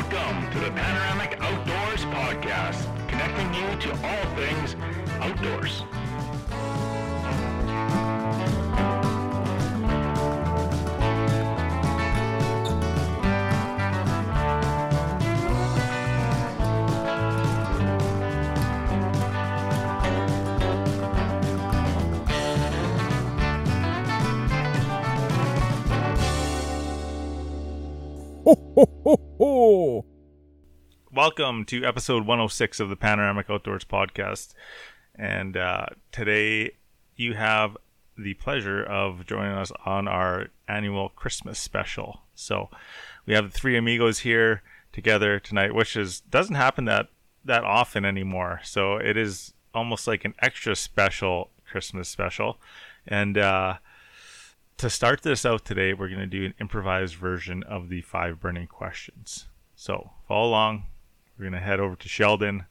Welcome to the Panoramic Outdoors Podcast, connecting you to all things outdoors. Welcome to episode 106 of the Panoramic Outdoors podcast. And uh, today you have the pleasure of joining us on our annual Christmas special. So we have the three amigos here together tonight, which is doesn't happen that that often anymore. So it is almost like an extra special Christmas special. And uh, to start this out today, we're going to do an improvised version of the five burning questions. So follow along. We're going to head over to Sheldon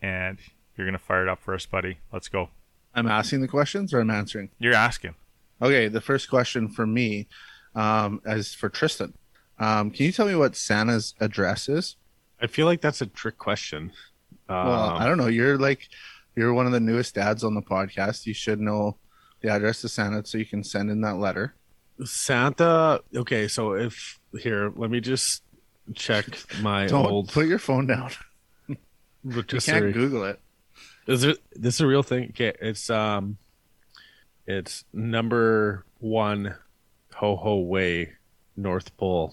and you're going to fire it up for us, buddy. Let's go. I'm asking the questions or I'm answering? You're asking. Okay, the first question for me um, is for Tristan. Um, can you tell me what Santa's address is? I feel like that's a trick question. Um, well, I don't know. You're like, you're one of the newest dads on the podcast. You should know the address to Santa so you can send in that letter. Santa. Okay, so if here, let me just check my Don't old. put your phone down. You can't Google it. Is it this is a real thing? Okay, it's um, it's number one, Ho Ho Way, North Pole.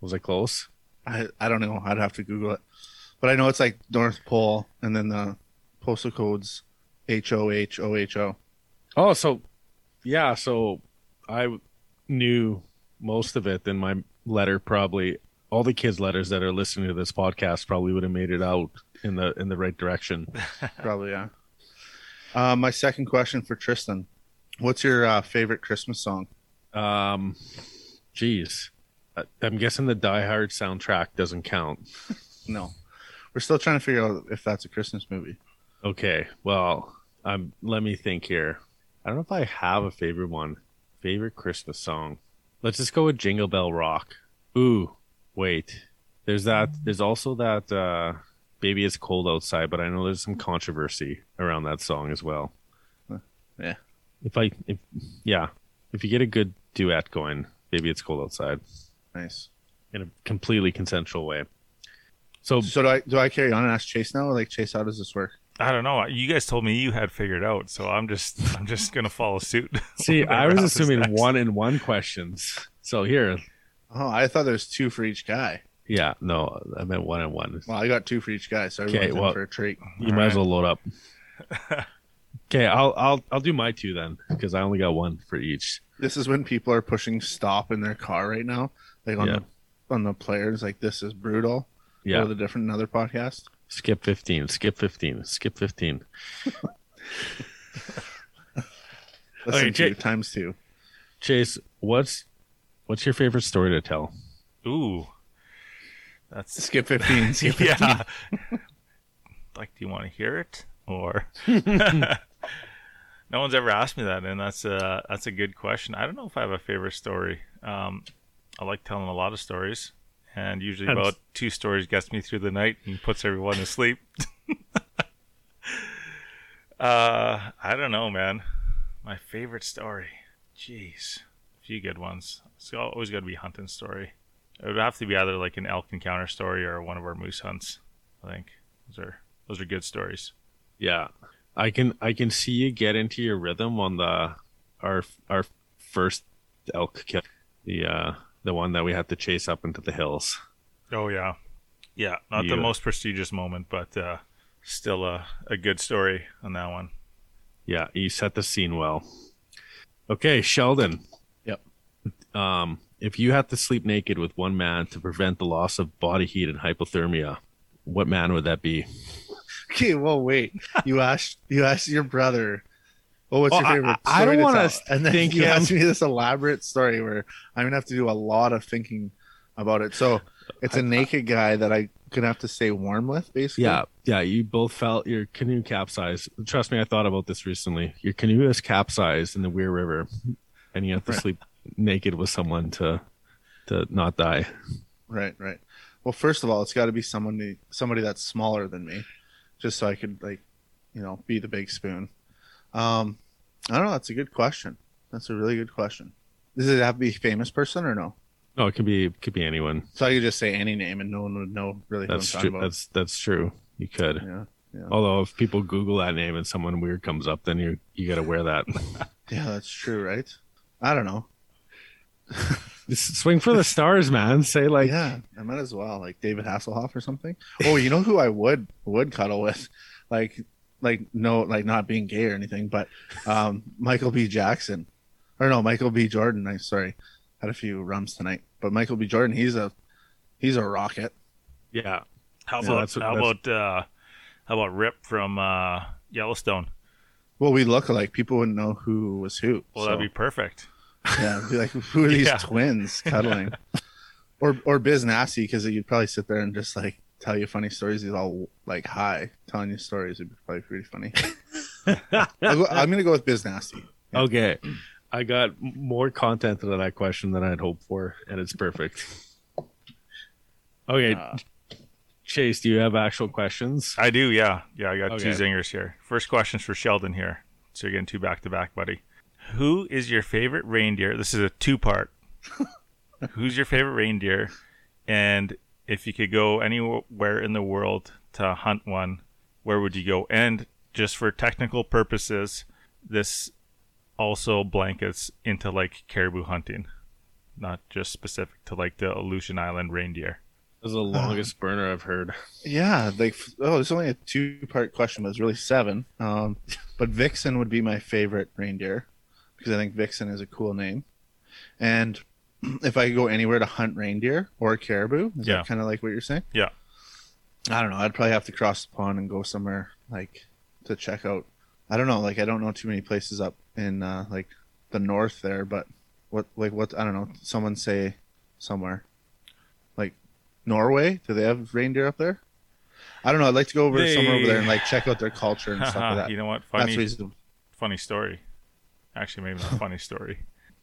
Was I close? I, I don't know. I'd have to Google it. But I know it's like North Pole and then the postal codes H O H O H O. Oh, so yeah, so I knew most of it. Then my letter probably all the kids' letters that are listening to this podcast probably would have made it out in the in the right direction. Probably, yeah. Uh, my second question for Tristan. What's your uh, favorite Christmas song? Um, geez, I- I'm guessing the Die Hard soundtrack doesn't count. No. We're still trying to figure out if that's a Christmas movie. Okay, well, um, let me think here. I don't know if I have a favorite one. Favorite Christmas song. Let's just go with Jingle Bell Rock. Ooh, wait. There's that. There's also that. uh Baby, it's cold outside, but I know there's some controversy around that song as well. Yeah. If I, if yeah, if you get a good duet going, Baby, it's cold outside Nice. in a completely consensual way. So So do I do I carry on and ask Chase now? Like Chase, how does this work? I don't know. You guys told me you had figured out, so I'm just I'm just gonna follow suit. see, I was assuming next. one in one questions. So here, Oh, I thought there was two for each guy. Yeah, no, I meant one and one. Well, I got two for each guy, so Okay, in well- for a treat. You might as well load up. okay, I'll I'll I'll do my two then because I only got one for each. This is when people are pushing stop in their car right now, like on Yeah. the on the players. Like this is brutal. Yeah, the different another podcast. skip fifteen, skip fifteen, skip fifteen. Listen Okay, to times two. Chase, what's what's your favorite story to tell? Ooh, that's Skip fifteen. Skip 15. yeah. like, do you want to hear it or? no one's ever asked me that, and that's a that's a good question. I don't know if I have a favorite story. Um, I like telling a lot of stories, and usually That's- about two stories gets me through the night and puts everyone to sleep. uh, I don't know, man. My favorite story. Jeez, a few good ones. It's always got to be a hunting story. It would have to be either like an elk encounter story or one of our moose hunts. I think those are those are good stories. Yeah, I can I can see you get into your rhythm on the our our first elk kill, the uh the one that we had to chase up into the hills. Oh yeah, yeah. Not the most prestigious moment, but uh, still a a good story on that one. Yeah, you set the scene well. Okay, Sheldon. Um, if you had to sleep naked with one man to prevent the loss of body heat and hypothermia, what man would that be? Okay, well, wait. You asked you asked your brother. Well, what's Well, your favorite? I- I don't wanna tell? And then think you him- asked me this elaborate story where I'm gonna have to do a lot of thinking about it. So it's a naked guy that I gonna have to stay warm with, basically. Yeah, yeah. You both felt your canoe capsized. Trust me, I thought about this recently. Your canoe is capsized in the Weir River, and you have to sleep naked with someone to to not die. Right, right. Well, first of all, it's got to be somebody somebody that's smaller than me, just so I could like, you know, be the big spoon. Um, I don't know. That's a good question. That's a really good question. Does it have to be a famous person or no? No, it could be could be anyone. So I could just say any name and no one would know really who That's I'm true. talking about. That's that's true. You could. Yeah, Although if people Google that name and someone weird comes up, then you you got to wear that. yeah, that's true, right? I don't know. Just swing for the stars, man. Say like, yeah, I might as well like David Hasselhoff or something. Oh, you know who I would would cuddle with, like like no like not being gay or anything, but um Michael B. Jackson, or no Michael B. Jordan. I sorry, had a few rums tonight, but Michael B. Jordan, he's a he's a rocket. yeah, How Yeah, about that's how about uh, how about Rip from uh, Yellowstone? Well, we look alike. People wouldn't know who was who. Well, so, that'd be perfect. Yeah, be like who are these Yeah. twins cuddling? or or Biz Nasty because you'd probably sit there and just like tell you funny stories. He's all like high telling you stories. It'd be probably pretty funny. I'll go, I'm gonna go with Biz Nasty. Yeah. Okay. I got more content to that question than I'd hoped for, and it's perfect. Okay, Uh, Chase, do you have actual questions? I do, yeah, yeah. I got two zingers here. First question's for Sheldon here. So you're getting two back to back, buddy. Who is your favorite reindeer? This is a two part. Who's your favorite reindeer? And if you could go anywhere in the world to hunt one, where would you go? And just for technical purposes, this also blankets into like caribou hunting, not just specific to like the Aleutian Island reindeer. This is the longest burner I've heard. yeah, like oh, it's only a two part question, but it's really seven. Um, but Vixen would be my favorite reindeer because I think Vixen is a cool name. And if I could go anywhere to hunt reindeer or caribou, is Yeah. that kind of like what you're saying? Yeah. I don't know. I'd probably have to cross the pond and go somewhere like to check out. I don't know. Like I don't know too many places up in uh, like the north there, but what like what I don't know. Someone say somewhere like Norway. Do they have reindeer up there? I don't know. I'd like to go over to somewhere over there and like check out their culture and stuff like that. you know what? That's Funny, funny story. Actually, maybe not a funny story,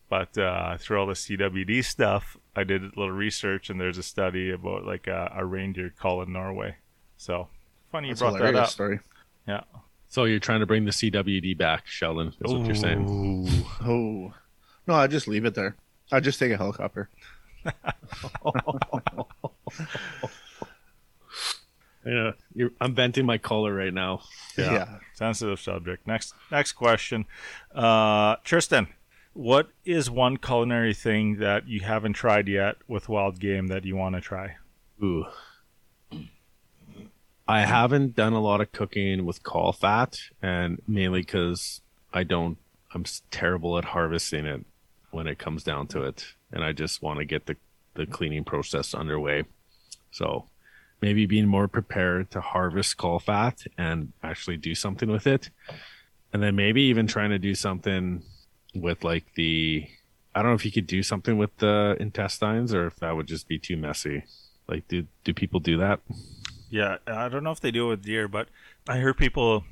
but uh, through all the CWD stuff, I did a little research, and there's a study about like a, a reindeer call in Norway. So funny you That's a brought that up. story. Yeah. So you're trying to bring the CWD back, Sheldon? Is what you're saying? Oh no, I'd just leave it there. I'd just take a helicopter. Yeah, you're, I'm venting my collar right now. Yeah. yeah. Sensitive subject. Next, next question. Uh, Tristan, what is one culinary thing that you haven't tried yet with wild game that you want to try? Ooh. I haven't done a lot of cooking with caul fat, and mainly because I don't. I'm terrible at harvesting it when it comes down to it, and I just want to get the the cleaning process underway. So maybe being more prepared to harvest caul fat and actually do something with it, and then maybe even trying to do something with like the. I don't know if you could do something with the intestines, or if that would just be too messy. Like, do do people do that? Yeah, I don't know if they do it with deer, but I heard people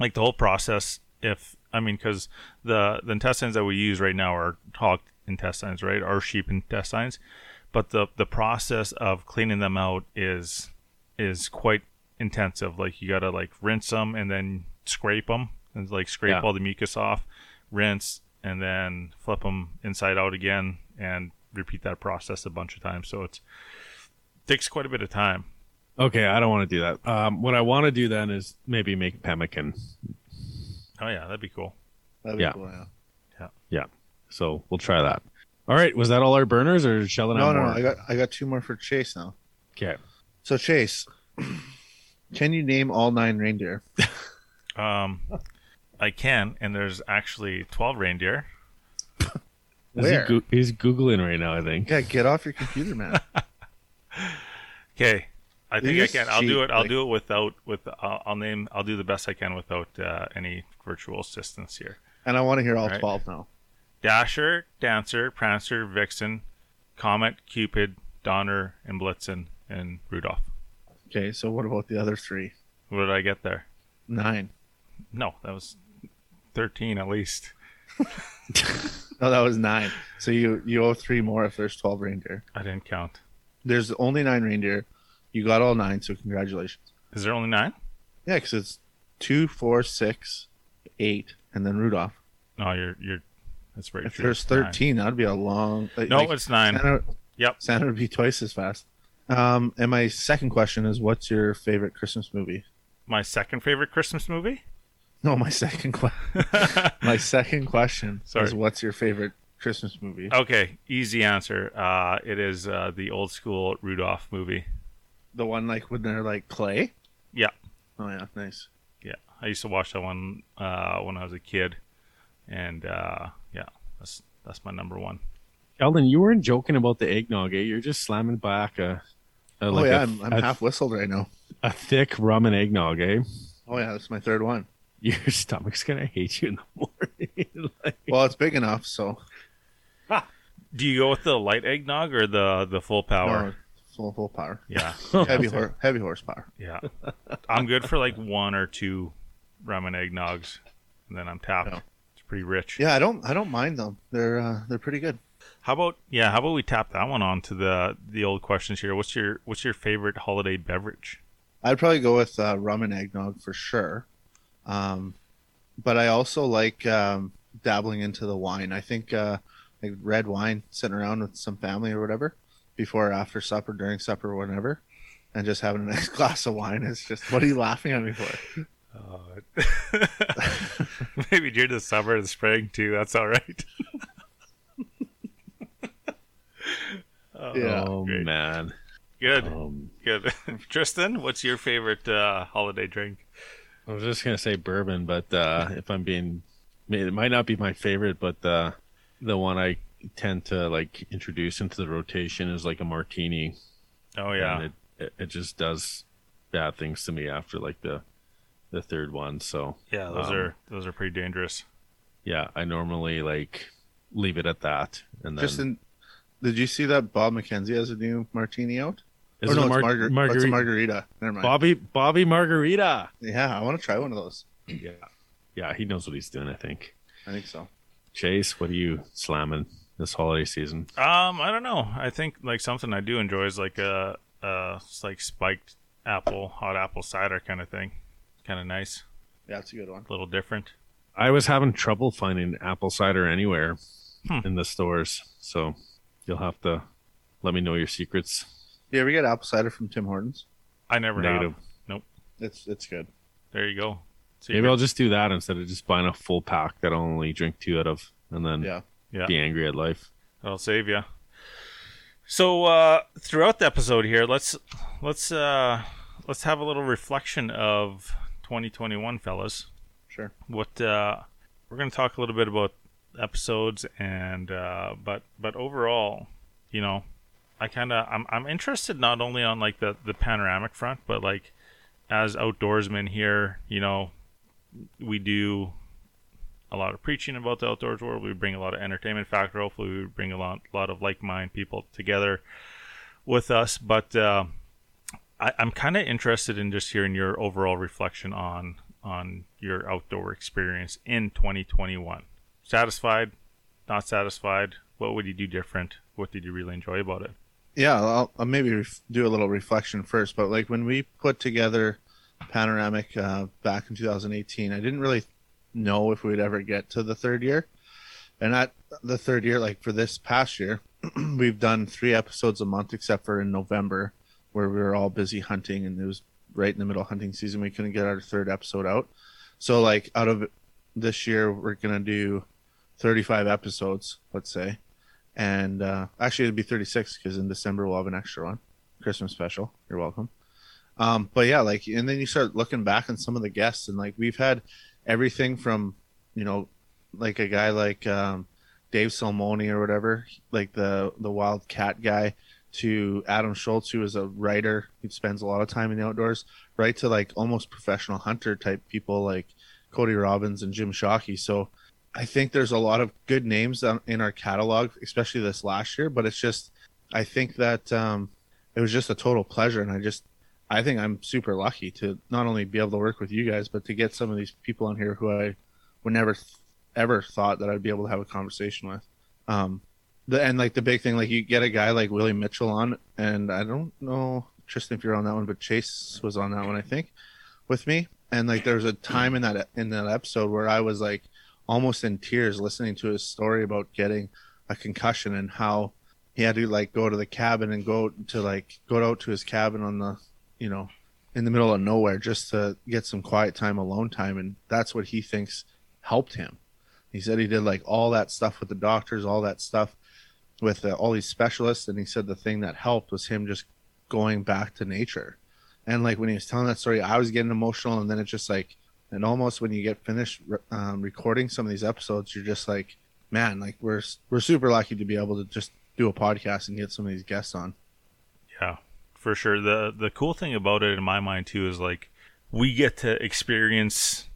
like the whole process. If I mean, because the the intestines that we use right now are hog intestines, right, or sheep intestines, but the the process of cleaning them out is is quite intensive. Like you gotta like rinse them and then scrape them and like scrape Yeah. all the mucus off, rinse, and then flip them inside out again and repeat that process a bunch of times. So it's takes quite a bit of time. Okay, I don't want to do that. Um, what I want to do then is maybe make pemmican. Oh yeah, that'd be cool. That'd be Yeah. cool. Yeah. So we'll try that. All right, was that all our burners, or did Sheldon No, have no, no. I got I got two more for Chase now. Okay. So Chase, can you name all nine reindeer? Um, I can, and there's actually twelve reindeer. Is he Where? he's googling right now. I think. Yeah, get off your computer, man. Okay, I think I just can. I'll do it. I'll like- do it without with. I'll, I'll name. I'll do the best I can without uh, any virtual assistance here. and I want to hear all Right. twelve now. Dasher, Dancer, Prancer, Vixen, Comet, Cupid, Donner, and Blitzen, and Rudolph. Okay, so what about the other three? What did I get there? Nine. No, that was thirteen at least. No, that was nine. So you you owe three more if there's twelve reindeer. I didn't count. There's only nine reindeer. You got all nine, so congratulations. Is there only nine? Yeah, because it's two, four, six, eight, and then Rudolph. No, you're you're. That's very If true. there's Nine. thirteen, that'd be a long. Like, No, like, it's nine. Santa, Yep. Santa would be twice as fast. Um, and my second question is, what's your favorite Christmas movie? My second favorite Christmas movie. No, my second question. my second question Sorry. is, what's your favorite Christmas movie? Okay, easy answer. Uh, it is uh, the old school Rudolph movie. The one like when they're like clay. Yeah. Oh yeah, nice. Yeah, I used to watch that one uh, when I was a kid, and uh, yeah, that's that's my number one. Sheldon, you weren't joking about the eggnog, eh? You're just slamming back a, a oh like yeah, a, I'm, I'm a, half whistled right now. a thick rum and eggnog, eh? Oh yeah, that's my third one. Your stomach's gonna hate you in the morning. like, Well, it's big enough, so Do you go with the light eggnog or the the full power? no, full full power, Yeah, heavy hor- heavy horsepower. yeah. I'm good for like one or two rum and eggnogs, and then I'm tapped. Yeah. Pretty rich. Yeah, I don't I don't mind them. They're uh, they're pretty good. How about yeah? How about we tap that one on to the the old questions here? What's your what's your favorite holiday beverage? I'd probably go with uh, rum and eggnog for sure. Um, but I also like um, dabbling into the wine. I think uh, like red wine, sitting around with some family or whatever, before or after supper, during supper, whatever, and just having a nice glass of wine is just. What are you laughing at me for? Uh, maybe during the summer and spring too. That's all right. oh, Yeah. oh great. man. Good, Um, good. Tristan, what's your favorite uh, holiday drink? I was just gonna say bourbon, but uh, if I'm being, it might not be my favorite, but uh, the one I tend to like introduce into the rotation is like a martini. Oh and yeah, it, it it just does bad things to me after like the the third one. So yeah. Those um, are those are pretty dangerous. yeah, I normally like leave it at that, and then Just did you see that Bob McKenzie has a new martini out? is or it no, a mar- it's margar- margarita? It's a margarita. Never mind. Bobby Bobby Margarita. Yeah, I want to try one of those. Yeah, yeah, he knows what he's doing. I think. I think so. Chase, what are you slamming this holiday season? Um, I don't know. I think like something I do enjoy is like a uh like spiked apple, hot apple cider kind of thing. Kind of nice, Yeah, it's a good one. a little different. I was having trouble finding apple cider anywhere Hmm. in the stores, so you'll have to let me know your secrets. You ever get apple cider from Tim Hortons? I never Negative. have. It's it's good. There you go. So Maybe I'll just do that instead of just buying a full pack that I'll only drink two out of, and then Yeah. Yeah. be angry at life. I'll save you. So uh, throughout the episode here, let's let's uh, let's have a little reflection of 2021, fellas. Sure. What uh, we're going to talk a little bit about episodes and uh, but but overall, you know, I kind of I'm I'm interested not only on like the the panoramic front, but like as outdoorsmen here, you know, we do a lot of preaching about the outdoors world. We bring a lot of entertainment factor. Hopefully, we bring a lot, lot of like mind people together with us. But uh, I, I'm kind of interested in just hearing your overall reflection on on your outdoor experience in 2021. Satisfied? Not satisfied? What would you do different? What did you really enjoy about it? Yeah, I'll, I'll maybe ref- do a little reflection first. But like when we put together Panoramic uh, back in 2018, I didn't really know if we'd ever get to the third year. And at the third year, like for this past year, we've done three episodes a month, except for in November, where we were all busy hunting, and it was right in the middle of hunting season. We couldn't get our third episode out. So like out of this year, we're gonna do 35 episodes, let's say, and uh, actually it'd be 36 because in December we'll have an extra one, Christmas special. You're welcome. Um, but yeah, like, and then you start looking back on some of the guests, and like we've had everything from, you know, like a guy like um, Dave Salmoni or whatever, like the the wild cat guy, to Adam Shoalts, who is a writer who spends a lot of time in the outdoors, right to like almost professional hunter type people like Cody Robbins and Jim Shockey. So I think there's a lot of good names in our catalog, especially this last year. But it's just, I think that um, it was just a total pleasure, and I just, I think I'm super lucky to not only be able to work with you guys, but to get some of these people on here who I would never ever thought that I'd be able to have a conversation with. Um, the and like the big thing, like you get a guy like Willie Mitchell on, and I don't know Tristan if you're on that one, but Chase was on that one, I think, with me. And like there was a time in that in that episode where I was like almost in tears listening to his story about getting a concussion and how he had to like go to the cabin and go to like go out to his cabin on the you know in the middle of nowhere just to get some quiet time alone time. And that's what he thinks helped him. He said he did like all that stuff with the doctors all that stuff with uh, all these specialists and he said the thing that helped was him just going back to nature and like when he was telling that story i was getting emotional and then it's just like and almost when you get finished um, recording some of these episodes you're just like man like we're we're super lucky to be able to just do a podcast and get some of these guests on Yeah, for sure. the The cool thing about it, in my mind, too, is like we get to experience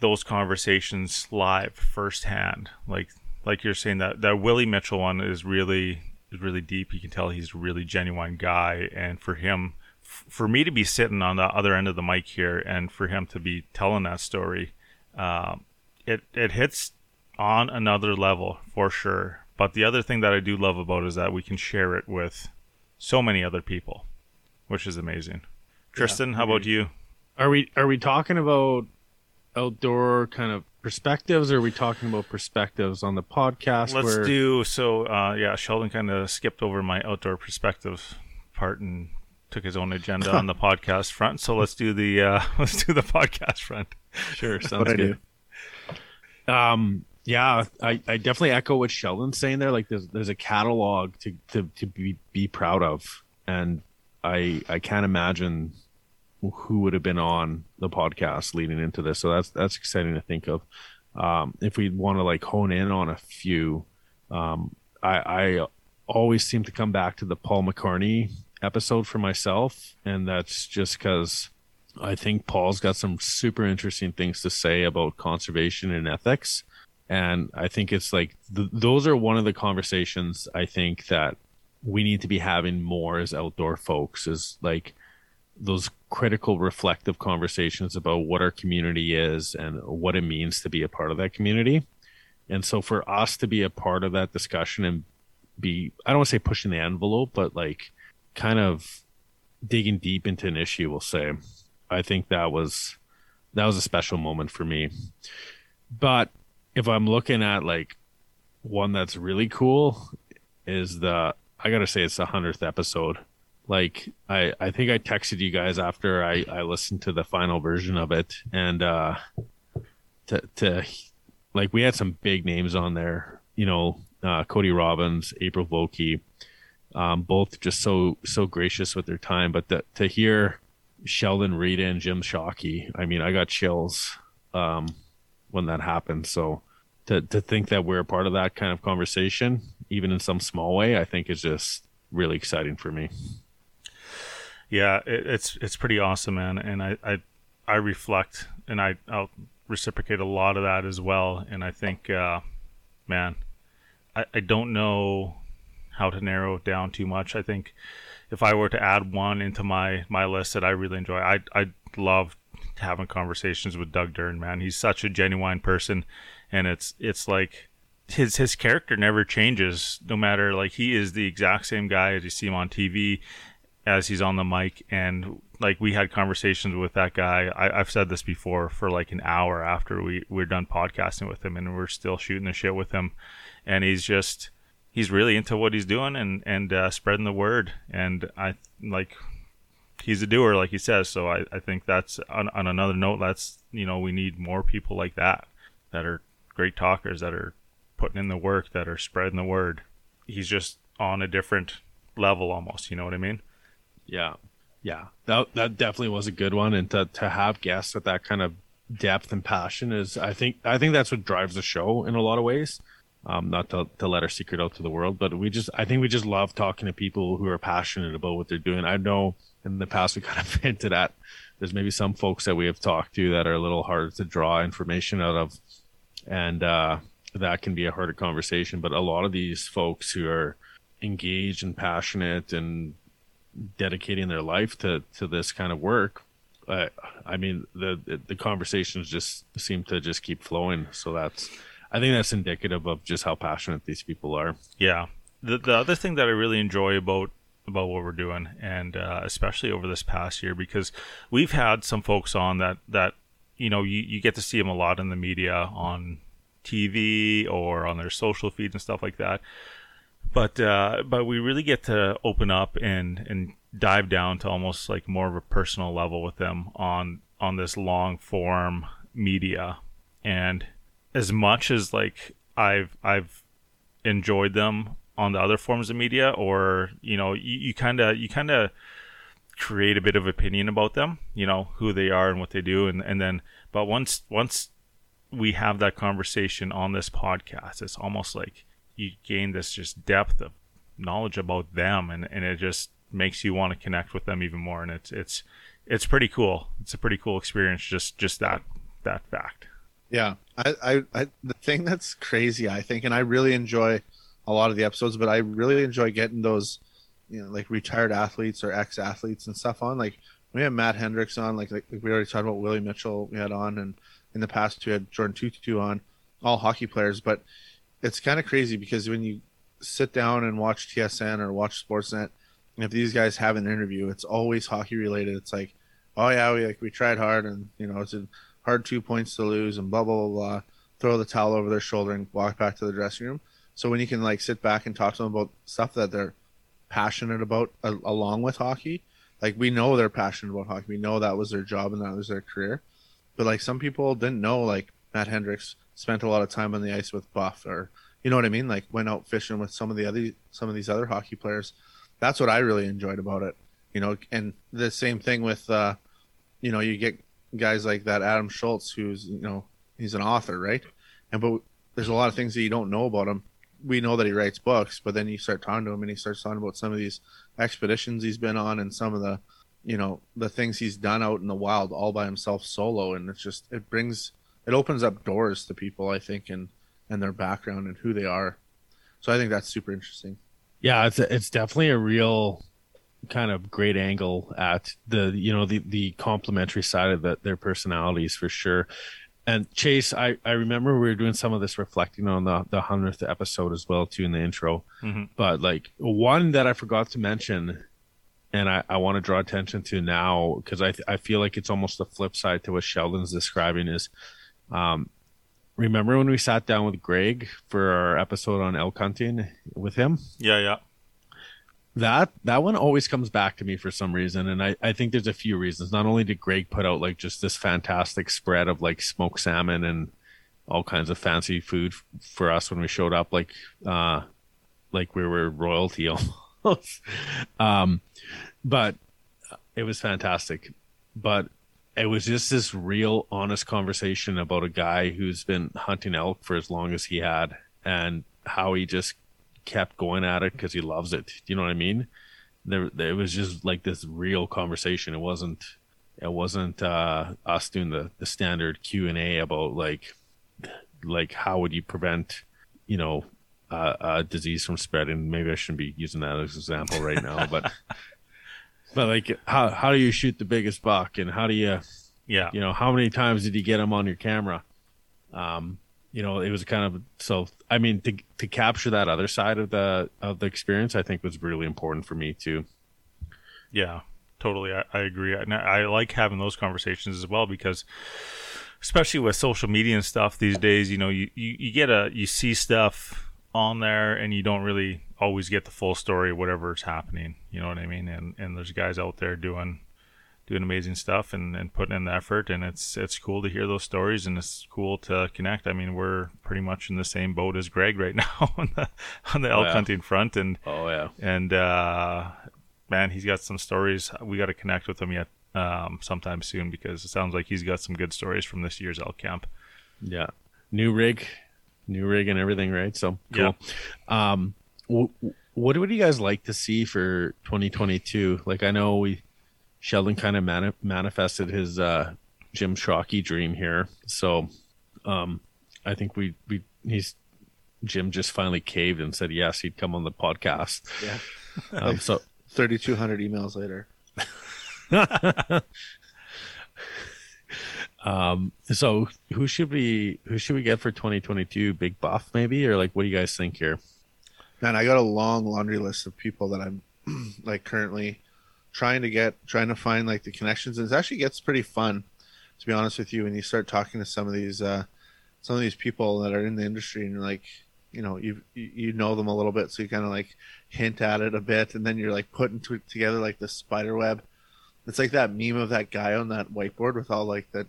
those conversations live firsthand. Like, like you're saying that that Willie Mitchell one is really is really deep. You can tell he's a really genuine guy, and for him, f- for me to be sitting on the other end of the mic here, and for him to be telling that story, um, it it hits on another level for sure. But the other thing that I do love about it is that we can share it with so many other people, which is amazing. Tristan, how about you? Are we are we talking about outdoor kind of perspectives or are we talking about perspectives on the podcast Let's where do so. Uh, yeah, Sheldon kind of skipped over my outdoor perspective part and took his own agenda on the podcast front. So let's do the uh, let's do the podcast front. sure sounds what I do. good. Um yeah, I, I definitely echo what Sheldon's saying there. Like there's there's a catalog to, to, to be be proud of. And I I can't imagine who would have been on the podcast leading into this. So that's that's exciting to think of. Um, if we want to like hone in on a few, um, I, I always seem to come back to the Paul McCartney episode for myself, and that's just because I think Paul's got some super interesting things to say about conservation and ethics, and I think it's like th- those are one of the conversations I think that we need to be having more as outdoor folks is like those critical reflective conversations about what our community is and what it means to be a part of that community. And so for us to be a part of that discussion and be i don't want to say pushing the envelope but like kind of digging deep into an issue we'll say i think that was that was a special moment for me. But if i'm looking at like one that's really cool is the i gotta say it's the 100th episode like I I think I texted you guys after I I listened to the final version of it and uh to to like we had some big names on there, you know, uh Cody Robbins, April Vokey, um both just so so gracious with their time, but to to hear Sheldon Rita and Jim Shockey, I mean, I got chills um when that happened. So to to think that we're a part of that kind of conversation, even in some small way, I think is just really exciting for me. Yeah, it, it's it's pretty awesome, man. And I I, I reflect and I I'll reciprocate a lot of that as well. And I think, uh, man, I I don't know how to narrow it down too much. I think if I were to add one into my my list that I really enjoy, I I love having conversations with Doug Dern. Man, he's such a genuine person, and it's it's like his his character never changes no matter like he is the exact same guy as you see him on TV as he's on the mic and like we had conversations with that guy. I, i've said this before for like an hour after we we're done podcasting with him and we're still shooting the shit with him. And he's just he's really into what he's doing and and uh, spreading the word. And i like he's a doer like he says. So i, I think that's on, on another note that's you know we need more people like that that are great talkers that are putting in the work that are spreading the word. He's just on a different level almost you know what i mean Yeah. Yeah. That that definitely was a good one. And to, to have guests with that kind of depth and passion is I think I think that's what drives the show in a lot of ways. Um, not to, to let our secret out to the world, but we just I think we just love talking to people who are passionate about what they're doing. I know in the past we kind of hinted at there's maybe some folks that we have talked to that are a little hard to draw information out of and uh, that can be a harder conversation. But a lot of these folks who are engaged and passionate and dedicating their life to to this kind of work uh, i mean the the conversations just seem to just keep flowing. So that's i think that's indicative of just how passionate these people are. Yeah, the the other thing that I really enjoy about about what we're doing, and uh, especially over this past year, because we've had some folks on that that you know you, you get to see them a lot in the media on TV or on their social feeds and stuff like that. But uh, but we really get to open up and and dive down to almost like more of a personal level with them on on this long form media. And as much as like I've I've enjoyed them on the other forms of media or you know you kind of you kind of create a bit of opinion about them you know who they are and what they do. And and then but once once we have that conversation on this podcast it's almost like you gain this just depth of knowledge about them and and it just makes you want to connect with them even more and it's it's it's pretty cool it's a pretty cool experience just just that that fact Yeah, I, I, I, the thing that's crazy, I think, and I really enjoy a lot of the episodes, but I really enjoy getting those, you know, like retired athletes or ex athletes and stuff on. Like we had Matt Hendricks on, like, like we already talked about Willie Mitchell. We had on, and in the past we had Jordan Tootoo on, all hockey players. But it's kind of crazy because when you sit down and watch TSN or watch Sportsnet, and if these guys have an interview, it's always hockey related. It's like, oh yeah, we like we tried hard, and you know, it's a hard two points to lose and blah blah blah blah. Throw the towel over their shoulder and walk back to the dressing room. So when you can like sit back and talk to them about stuff that they're passionate about along with hockey like we know they're passionate about hockey. We know that was their job and that was their career. But like some people didn't know like matt hendricks spent a lot of time on the ice with buff or you know what i mean like went out fishing with some of the other some of these other hockey players that's what i really enjoyed about it you know and the same thing with uh you know you get guys like that Adam Shoalts, who's you know he's an author, right? And but there's a lot of things that you don't know about him. We know that he writes books, but then you start talking to him and he starts talking about some of these expeditions he's been on and some of the you know the things he's done out in the wild all by himself solo and it's just it brings it opens up doors to people i think and and their background and who they are so i think that's super interesting Yeah, it's it's definitely a real kind of great angle at the you know the the complementary side of the, their personalities for sure. And Chase, I I remember we were doing some of this reflecting on the the hundredth episode as well too in the intro. Mhm. But like one that I forgot to mention, and I I want to draw attention to now because I I feel like it's almost the flip side to what Sheldon's describing is, um. Remember when we sat down with Greg for our episode on elk hunting with him? yeah yeah that that one always comes back to me for some reason and I, I think there's a few reasons not only did greg put out like just this fantastic spread of like smoked salmon and all kinds of fancy food for us when we showed up like uh like we were royalty almost um but it was fantastic but it was just this real honest conversation about a guy who's been hunting elk for as long as he had and how he just kept going at it because he loves it. Do you know what I mean? There, it was just like this real conversation. It wasn't, it wasn't uh, us doing the the standard Q and A about like, like how would you prevent, you know, uh, a disease from spreading. Maybe I shouldn't be using that as an example right now, but, but like how how do you shoot the biggest buck and how do you yeah you know how many times did you get him on your camera um you know it was kind of so i mean to to capture that other side of the of the experience i think was really important for me too Yeah, totally. I, I agree. I, I like having those conversations as well because, especially with social media and stuff these days, you know, you, you, you get a you see stuff on there and you don't really always get the full story of whatever's happening. You know what I mean? And and there's guys out there doing doing amazing stuff and, and putting in the effort and it's it's cool to hear those stories and it's cool to connect. I mean, we're pretty much in the same boat as Greg right now on the on the elk yeah. hunting front and oh yeah and uh, man, he's got some stories. We got to connect with him yet um, sometime soon because it sounds like he's got some good stories from this year's elk camp. yeah new rig new rig and everything right? So cool. Um w- what would you guys like to see for 2022 like i know we sheldon kind of mani- manifested his uh jim shockey dream here. So um i think we we he's jim just finally caved and said yes he'd come on the podcast. Yeah. Um, so 3200 emails later um so who should we who should we get for 2022 big buff maybe or like what do you guys think here Man, I got a long laundry list of people that I'm like currently trying to get, trying to find like the connections. And it actually gets pretty fun, to be honest with you, when you start talking to some of these, uh, some of these people that are in the industry and like, you know, you you know them a little bit, so you kind of like hint at it a bit, and then you're like putting t- together like the spider web. It's like that meme of that guy on that whiteboard with all like that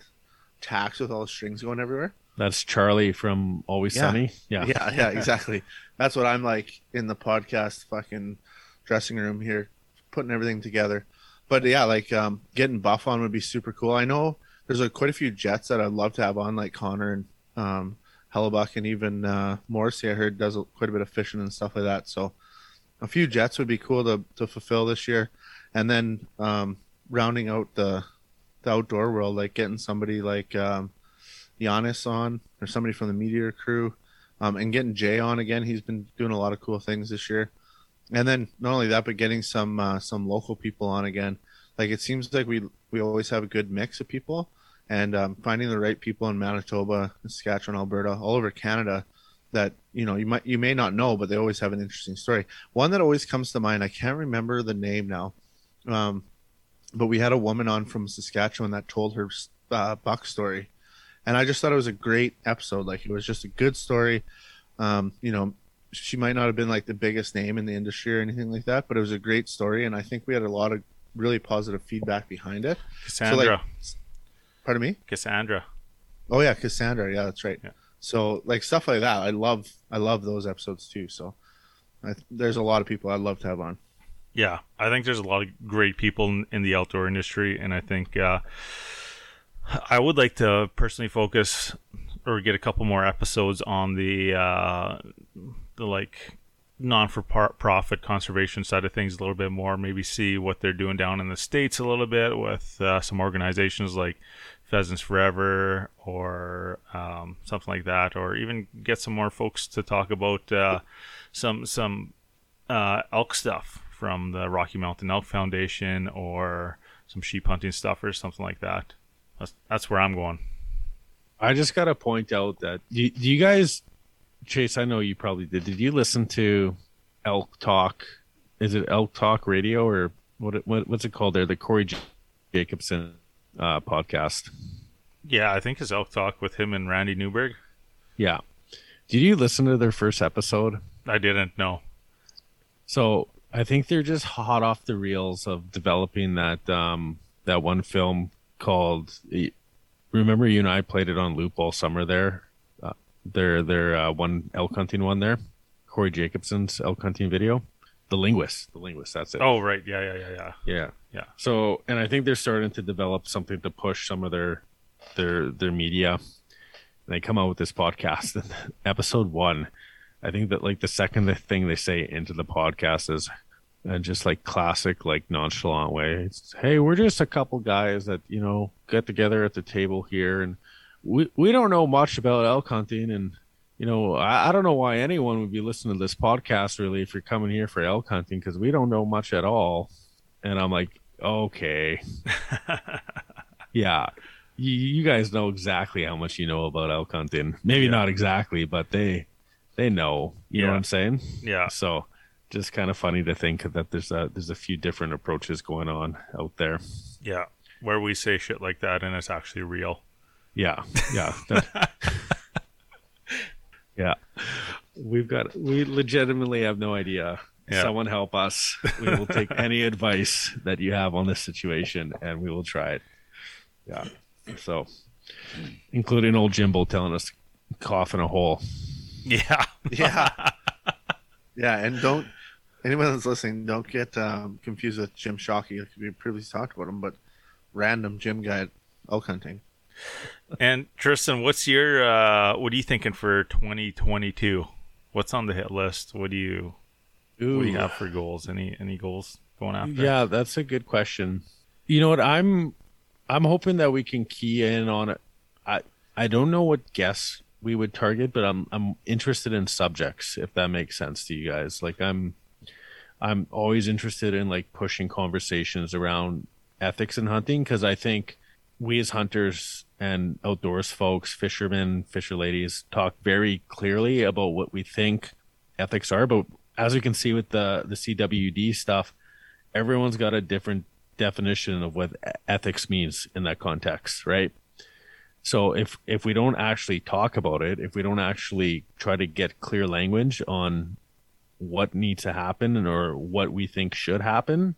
tacks with all the strings going everywhere. That's Charlie from Always Yeah. Sunny. Yeah. yeah, yeah, exactly. That's what I'm like in the podcast fucking dressing room here, putting everything together. But yeah, like um, getting Buff on would be super cool. I know there's a, quite a few Jets that I'd love to have on, like Connor and um, Hellebuyck, and even uh, Morrissey. I heard does quite a bit of fishing and stuff like that. So a few Jets would be cool to, to fulfill this year, and then um, rounding out the the outdoor world, like getting somebody like um, Janis on or somebody from the MeatEater crew um, and getting Jay on again. He's been doing a lot of cool things this year. And then not only that, but getting some uh, some local people on again. Like it seems like we we always have a good mix of people, and um, finding the right people in Manitoba, Saskatchewan, Alberta, all over Canada that you know you might you may not know, but they always have an interesting story. One that always comes to mind, I can't remember the name now, um, but we had a woman on from Saskatchewan that told her uh, buck story, and I just thought it was a great episode. Like it was just a good story. Um, you know, she might not have been like the biggest name in the industry or anything like that, but it was a great story, and I think we had a lot of really positive feedback behind it. Cassandra. Pardon me? Cassandra. Oh yeah, Cassandra. Yeah, that's right. Yeah. So like stuff like that, I love. I love those episodes too. So I, there's a lot of people I'd love to have on. Yeah, I think there's a lot of great people in, in the outdoor industry, and I think uh, I would like to personally focus or get a couple more episodes on the uh, the like non for profit conservation side of things a little bit more. Maybe see what they're doing down in the states a little bit with uh, some organizations like Pheasants Forever or um, something like that, or even get some more folks to talk about uh, some some uh, elk stuff from the Rocky Mountain Elk Foundation or some sheep hunting stuff or something like that. That's, that's where I'm going. I just got to point out that do, do you guys, Chase? I know you probably did. Did you listen to Elk Talk? Is it Elk Talk Radio or what? what what's it called? There, the Corey J- Jacobson uh, podcast. Yeah, I think it's Elk Talk with him and Randy Newberg. Yeah. Did you listen to their first episode? I didn't know. So I think they're just hot off the reels of developing that um, that one film called. Remember, you and I played it on loop all summer. There, uh, their their uh, one elk hunting one there, Corey Jacobson's elk hunting video, the linguist, the linguist. That's it. Oh, right. Yeah, yeah, yeah, yeah. Yeah. Yeah. So, and I think they're starting to develop something to push some of their their their media. And they come out with this podcast. And episode one, I think that like the second thing they say into the podcast is and just like classic like nonchalant way. It's hey, we're just a couple guys that, you know, get together at the table here and we we don't know much about elk hunting and you know, I, I don't know why anyone would be listening to this podcast really if you're coming here for elk hunting because we don't know much at all. And I'm like, okay, yeah, you, you guys know exactly how much you know about elk hunting. Maybe Yeah. not exactly, but they they know. You know what I'm saying? Yeah. So just kind of funny to think that there's a there's a few different approaches going on out there. Yeah. Where we say shit like that and it's actually real. Yeah, yeah, That- yeah. We've got we legitimately have no idea. Yeah. Someone help us. We will take any advice that you have on this situation, and we will try it. Yeah. So, including old Jimbo telling us to cough in a hole. Yeah. Yeah, yeah, and don't anyone that's listening don't get um, confused with Jim Shockey. Like we previously talked about him, but random Jim guy at elk hunting. And Tristan, what's your uh what are you thinking for 2022? What's on the hit list? What do you what do you have for goals? Any any goals going after? Yeah, that's a good question. You know what? I'm I'm hoping that we can key in on it. I I don't know what guests we would target, but I'm I'm interested in subjects if that makes sense to you guys. Like I'm I'm always interested in like pushing conversations around ethics in hunting because I think we as hunters and outdoors folks, fishermen, fisher ladies, talk very clearly about what we think ethics are, but as we can see with the the CWD stuff, everyone's got a different definition of what ethics means in that context, right? So if if we don't actually talk about it, if we don't actually try to get clear language on what needs to happen or what we think should happen,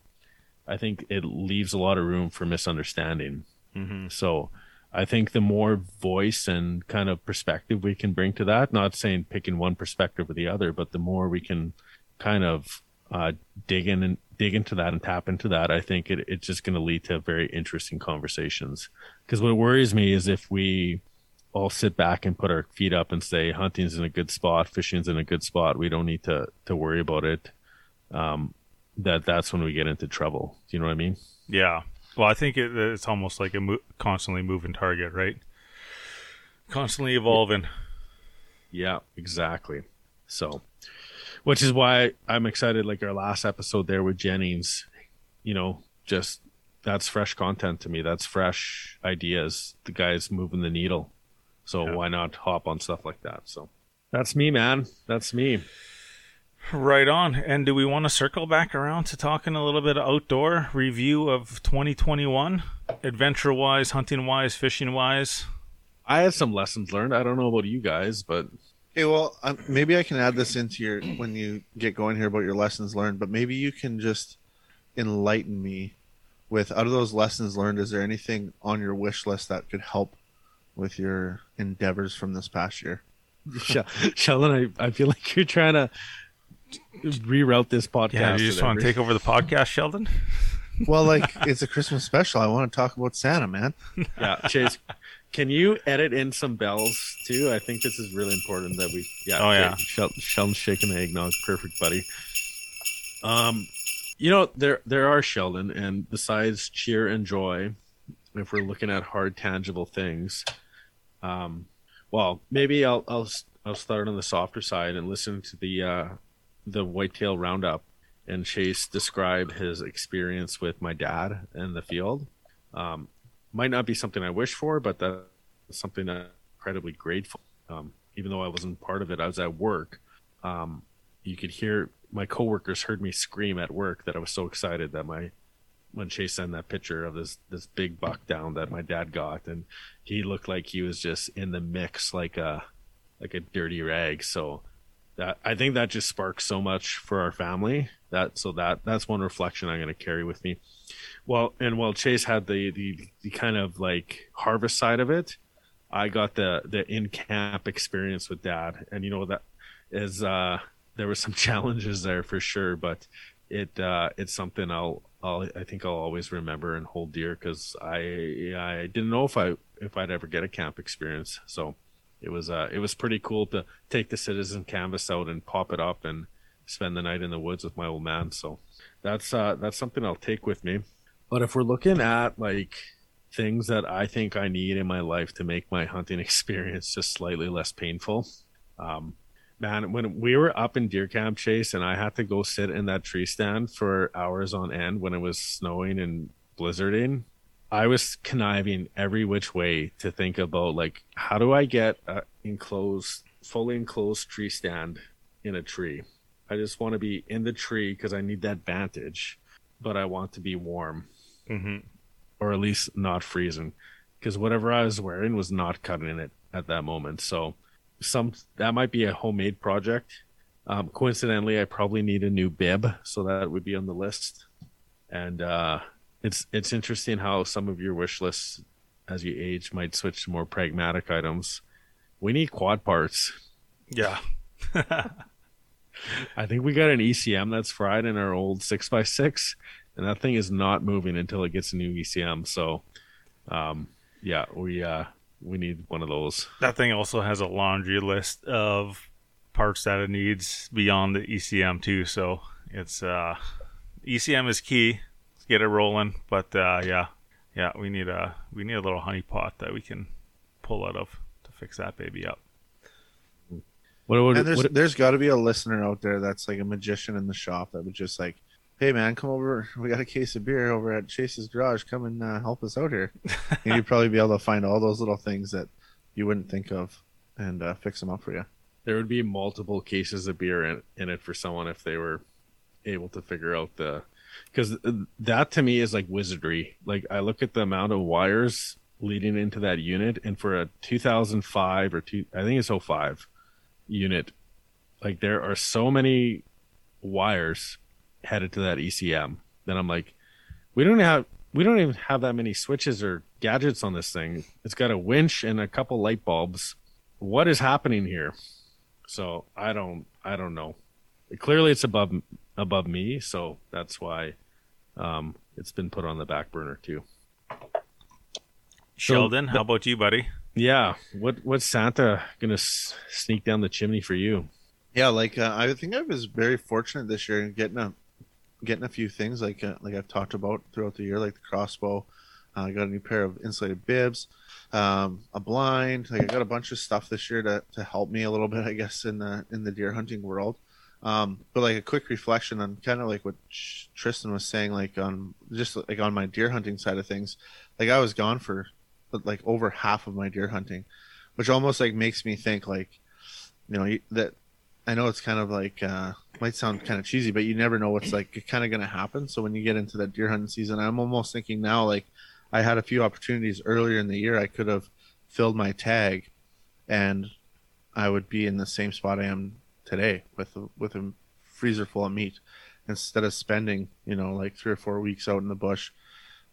I think it leaves a lot of room for misunderstanding. Mm-hmm. So I think the more voice and kind of perspective we can bring to that, not saying picking one perspective or the other, but the more we can kind of uh, dig in and dig into that and tap into that, I think it, it's just going to lead to very interesting conversations. Because what worries me is if we all sit back and put our feet up and say hunting's in a good spot, fishing's in a good spot, we don't need to to worry about it. Um, that that's when we get into trouble. Do you know what I mean? Yeah. Well, I think it, it's almost like a mo- constantly moving target, right? Constantly evolving. Yeah, exactly. So, which is why I'm excited. Like our last episode there with Jennings, you know, just that's fresh content to me. That's fresh ideas. The guy's moving the needle. So Yeah. why not hop on stuff like that? So that's me, man. That's me. Right on. And do we want to circle back around to talking a little bit of outdoor review of 2021, adventure wise, hunting wise, fishing wise? I had some lessons learned. I don't know about you guys, but Hey, well, um, maybe I can add this into your when you get going here about your lessons learned, but maybe you can just enlighten me with out of those lessons learned, is there anything on your wish list that could help with your endeavors from this past year? Sheldon, I, I feel like you're trying to reroute this podcast. Yeah, you just to want to take over the podcast, Sheldon? Well, like it's a Christmas special. I want to talk about Santa, man. Yeah, Chase, can you edit in some bells too? I think this is really important that we. Yeah. Oh, yeah. okay. Shel- Sheldon's shaking the eggnog. Perfect, buddy. Um, you know there there are Sheldon, and besides cheer and joy, if we're looking at hard tangible things, um, well, maybe I'll I'll I'll start on the softer side and listen to the uh, the whitetail roundup and Chase describe his experience with my dad in the field. Um, might not be something I wish for, but that's something I'm incredibly grateful. Um, even though I wasn't part of it, I was at work. Um, you could hear my coworkers heard me scream at work that I was so excited that my when Chase sent that picture of this this big buck down that my dad got, and he looked like he was just in the mix like a like a dirty rag. So that I think that just sparks so much for our family. That so that that's one reflection I'm going to carry with me. Well, and while Chase had the, the the kind of like harvest side of it, I got the the in camp experience with Dad, and you know that is uh there were some challenges there for sure, but it uh it's something I'll I'll I think I'll always remember and hold dear because I I didn't know if I if I'd ever get a camp experience, so it was uh it was pretty cool to take the citizen canvas out and pop it up and spend the night in the woods with my old man. So that's uh that's something I'll take with me. But if we're looking at like things that I think I need in my life to make my hunting experience just slightly less painful, um, man, when we were up in deer camp chase and I had to go sit in that tree stand for hours on end when it was snowing and blizzarding, I was conniving every which way to think about like how do I get a enclosed, fully enclosed tree stand in a tree. I just want to be in the tree because I need that vantage, but I want to be warm Mm-hmm. or at least not freezing because whatever I was wearing was not cutting it at that moment. So some that might be a homemade project. Um, coincidentally, I probably need a new bib, so that would be on the list. And uh, it's it's interesting how some of your wish lists as you age might switch to more pragmatic items. We need quad parts. Yeah. I think we got an ECM that's fried in our old six x six, and that thing is not moving until it gets a new ECM. So, um, yeah, we uh, we need one of those. That thing also has a laundry list of parts that it needs beyond the ECM too. So it's uh, ECM is key. Let's get it rolling. But uh, yeah, yeah, we need a we need a little honey pot that we can pull out of to fix that baby up. What would and there's what, there's got to be a listener out there that's like a magician in the shop that would just like, hey man, come over. We got a case of beer over at Chase's garage. Come and uh, help us out here. and you'd probably be able to find all those little things that you wouldn't think of and uh, fix them up for you. there would be multiple cases of beer in, in it for someone if they were able to figure out the because that to me is like wizardry like i look at the amount of wires leading into that unit and for a 2005 or two i think it's 05 unit like there are so many wires headed to that ecm then i'm like we don't have we don't even have that many switches or gadgets on this thing it's got a winch and a couple light bulbs what is happening here so I don't I don't know. Clearly it's above above me, so that's why um, it's been put on the back burner too. Sheldon, how about you, buddy? Yeah, what what's Santa gonna s- sneak down the chimney for you? Yeah, like uh, I think I was very fortunate this year in getting a getting a few things like uh, like I've talked about throughout the year, like the crossbow. Uh, I got a new pair of insulated bibs, um, a blind. Like I got a bunch of stuff this year to, to help me a little bit, I guess, in the in the deer hunting world. Um, but like a quick reflection on kind of like what Tristan was saying, like on just like on my deer hunting side of things, like I was gone for like over half of my deer hunting, which almost like makes me think like, you know, that I know it's kind of like uh, might sound kind of cheesy, but you never know what's like kind of going to happen. So when you get into that deer hunting season, I'm almost thinking now like I had a few opportunities earlier in the year. I could have filled my tag, and I would be in the same spot I am today with a, with a freezer full of meat instead of spending you know like three or four weeks out in the bush.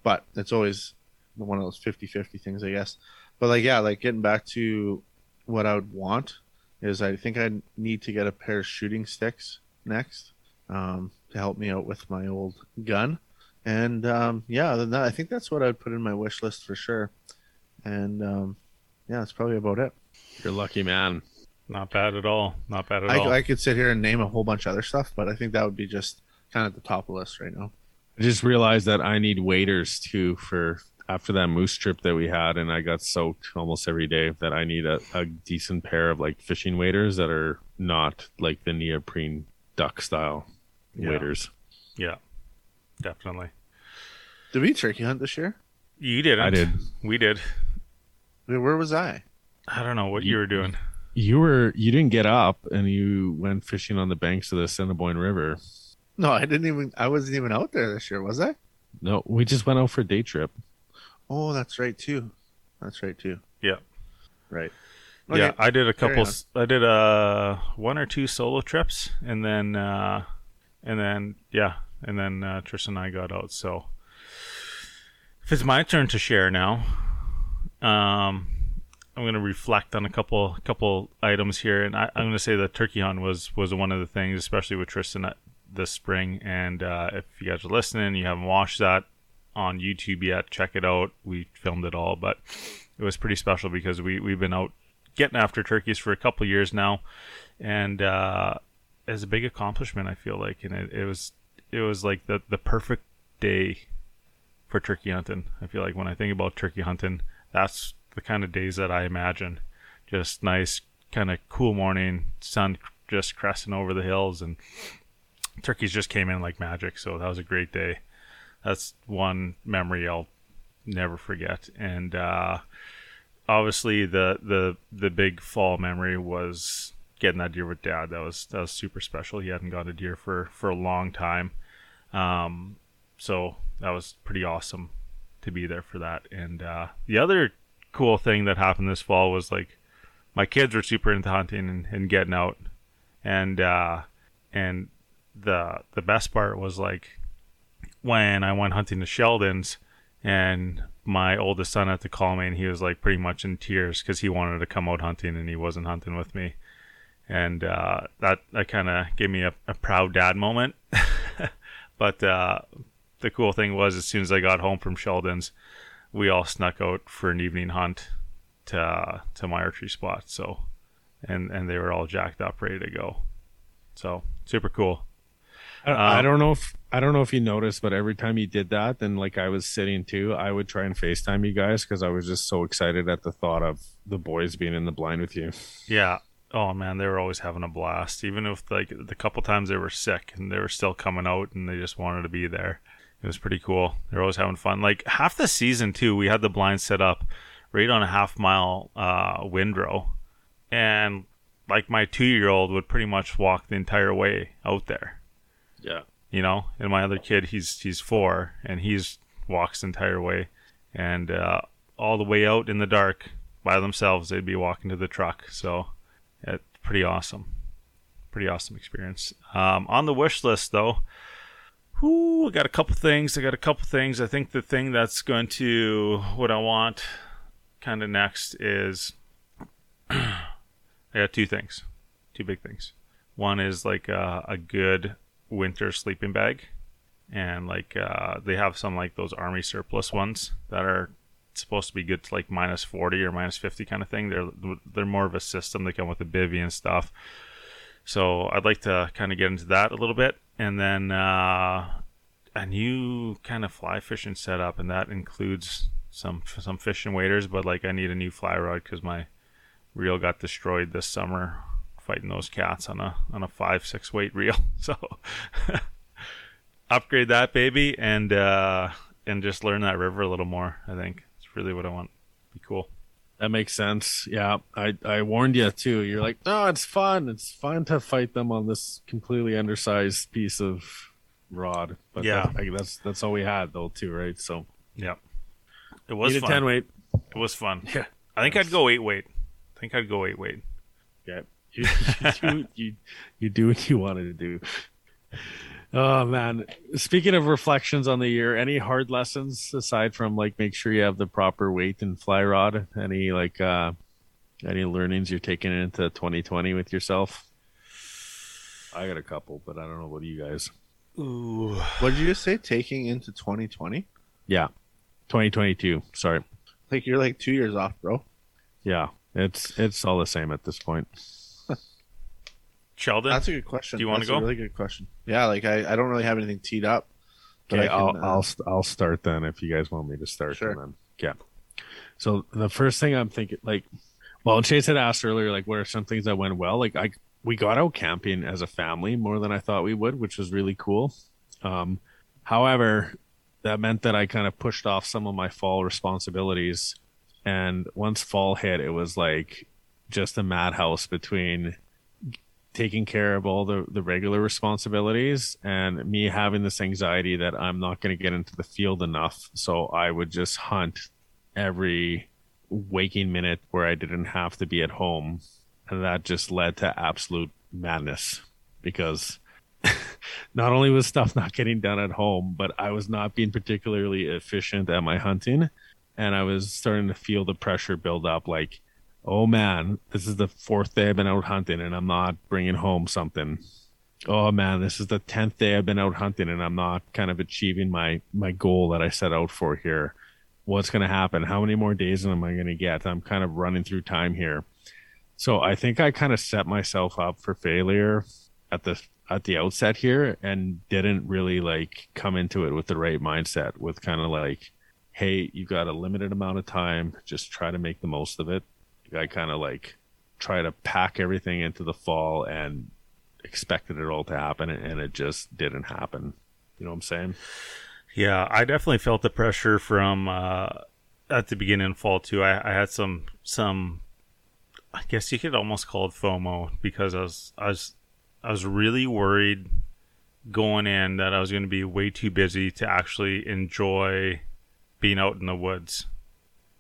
But it's always one of those 50-50 things, I guess. But like yeah, like getting back to what I would want is I think I need to get a pair of shooting sticks next um, to help me out with my old gun and um, yeah, that, I think that's what I'd put in my wish list for sure. And um, yeah, that's probably about it. You're lucky, man. Not bad at all. Not bad at I, all. I could sit here and name a whole bunch of other stuff, but I think that would be just kind of at the top of the list right now. I just realized that I need waders too for after that moose trip that we had, and I got soaked almost every day. That I need a, a decent pair of like fishing waders that are not like the neoprene duck style Yeah. waders. yeah, definitely. Did we turkey hunt this year? You didn't. I did. We did. Where was I? I don't know what you were doing. You were you didn't get up and you went fishing on the banks of the Assiniboine River. No, I didn't even. I wasn't even out there this year, was I? No, we just went out for a day trip. Oh, that's right too. That's right too. Yeah. Right. Yeah, I did a couple. I did uh one or two solo trips, and then uh and then yeah, and then uh, Tristan and I got out. So if it's my turn to share now, um, I'm gonna reflect on a couple couple items here, and I, I'm gonna say the turkey hunt was was one of the things, especially with Tristan uh, this spring. And uh, if you guys are listening, you haven't watched that on YouTube yet, check it out. We filmed it all, but it was pretty special because we we've been out getting after turkeys for a couple years now, and uh, it's a big accomplishment. I feel like, and it, it was it was like the the perfect day for turkey hunting. I feel like when I think about turkey hunting, that's the kind of days that I imagine. Just nice, kind of cool morning, sun just cresting over the hills, and turkeys just came in like magic. So that was a great day. That's one memory I'll never forget. And uh, obviously, the the the big fall memory was getting that deer with dad. That was that was super special. He hadn't got a deer for for a long time. Um, so that was pretty awesome to be there for that. And uh, the other cool thing that happened this fall was like my kids were super into hunting and, and getting out, and uh, and the the best part was like when I went hunting the Sheldons, and my oldest son had to call me, and he was like pretty much in tears because he wanted to come out hunting and he wasn't hunting with me, and uh, that that kind of gave me a, a proud dad moment. but uh, the cool thing was, as soon as I got home from Sheldon's, we all snuck out for an evening hunt to uh, to my archery spot. So, and and they were all jacked up, ready to go. So super cool. I, I Um, don't know if I don't know if you noticed, but every time you did that, then like I was sitting too, I would try and FaceTime you guys because I was just so excited at the thought of the boys being in the blind with you. Yeah. Oh man, they were always having a blast. Even if like the couple times they were sick and they were still coming out and they just wanted to be there. It was pretty cool. They're always having fun. Like half the season too, we had the blind set up right on a half mile uh, windrow, and like my two year old would pretty much walk the entire way out there. Yeah. You know, and my other kid, he's he's four, and he's walks the entire way, and uh, all the way out in the dark by themselves, they'd be walking to the truck. So, it's pretty awesome, pretty awesome experience. Um, on the wish list, though, whoo, I got a couple things. I got a couple things. I think the thing that's going to what I want, kind of next is, I got two things, two big things. One is like a, a good winter sleeping bag. And like uh, they have some like those army surplus ones that are supposed to be good to like minus 40 or minus 50 kind of thing. They're they're more of a system they come with a bivy and stuff. So i'd like to kind of get into that a little bit. And then uh, a new kind of fly fishing setup and that includes some some fishing waders but like i need a new fly rod because my reel got destroyed this summer fighting those cats on a on a five six weight reel so upgrade that baby and uh and just learn that river a little more i think it's really what i want be cool That makes sense. Yeah, I I warned you too. You're like, no, it's fun. It's fun to fight them on this completely undersized piece of rod. But Yeah. that- that's that's all we had though too, right? So yeah it was fun ten weight. it was fun Yeah. i think i'd go eight weight i think i'd go eight weight Yeah, you, you, do, you you do what you wanted to do. Oh man! Speaking of reflections on the year, any hard lessons aside from like make sure you have the proper weight and fly rod? Any like uh any learnings you're taking into 2020 with yourself? I got a couple, but I don't know about you guys. ooh What did you just say? Taking into 2020? Yeah, 2022. Sorry. Like you're like two years off, bro. Yeah, it's it's all the same at this point. Sheldon That's a good question. Do you wanna go? A really good question. Yeah, like I, I don't really have anything teed up. but Okay, I can, I'll uh, I'll st- I'll start then if you guys want me to start. Sure. Then. Okay. So the first thing I'm thinking, like, well, Chase had asked earlier, like, what are some things that went well? Like, I we got out camping as a family more than I thought we would, which was really cool. Um, however, that meant that I kind of pushed off some of my fall responsibilities, and once fall hit, it was like just a madhouse between taking care of all the, the regular responsibilities and me having this anxiety that I'm not going to get into the field enough. So I would just hunt every waking minute where I didn't have to be at home. And that just led to absolute madness because not only was stuff not getting done at home, but I was not being particularly efficient at my hunting. And I was starting to feel the pressure build up like, oh man, this is the fourth day I've been out hunting and I'm not bringing home something. Oh man, this is the tenth day I've been out hunting and I'm not kind of achieving my my goal that I set out for here. What's going to happen? How many more days am I going to get? I'm kind of running through time here. So I think I kind of set myself up for failure at the at the outset here and didn't really like come into it with the right mindset with kind of like hey, you've got a limited amount of time, just try to make the most of it. I kind of like try to pack everything into the fall and expected it all to happen and it just didn't happen. You know what I'm saying? Yeah, I definitely felt the pressure from uh, at the beginning of fall too. I, I had some some, I guess you could almost call it FOMO because I was I was I was really worried going in that I was going to be way too busy to actually enjoy being out in the woods.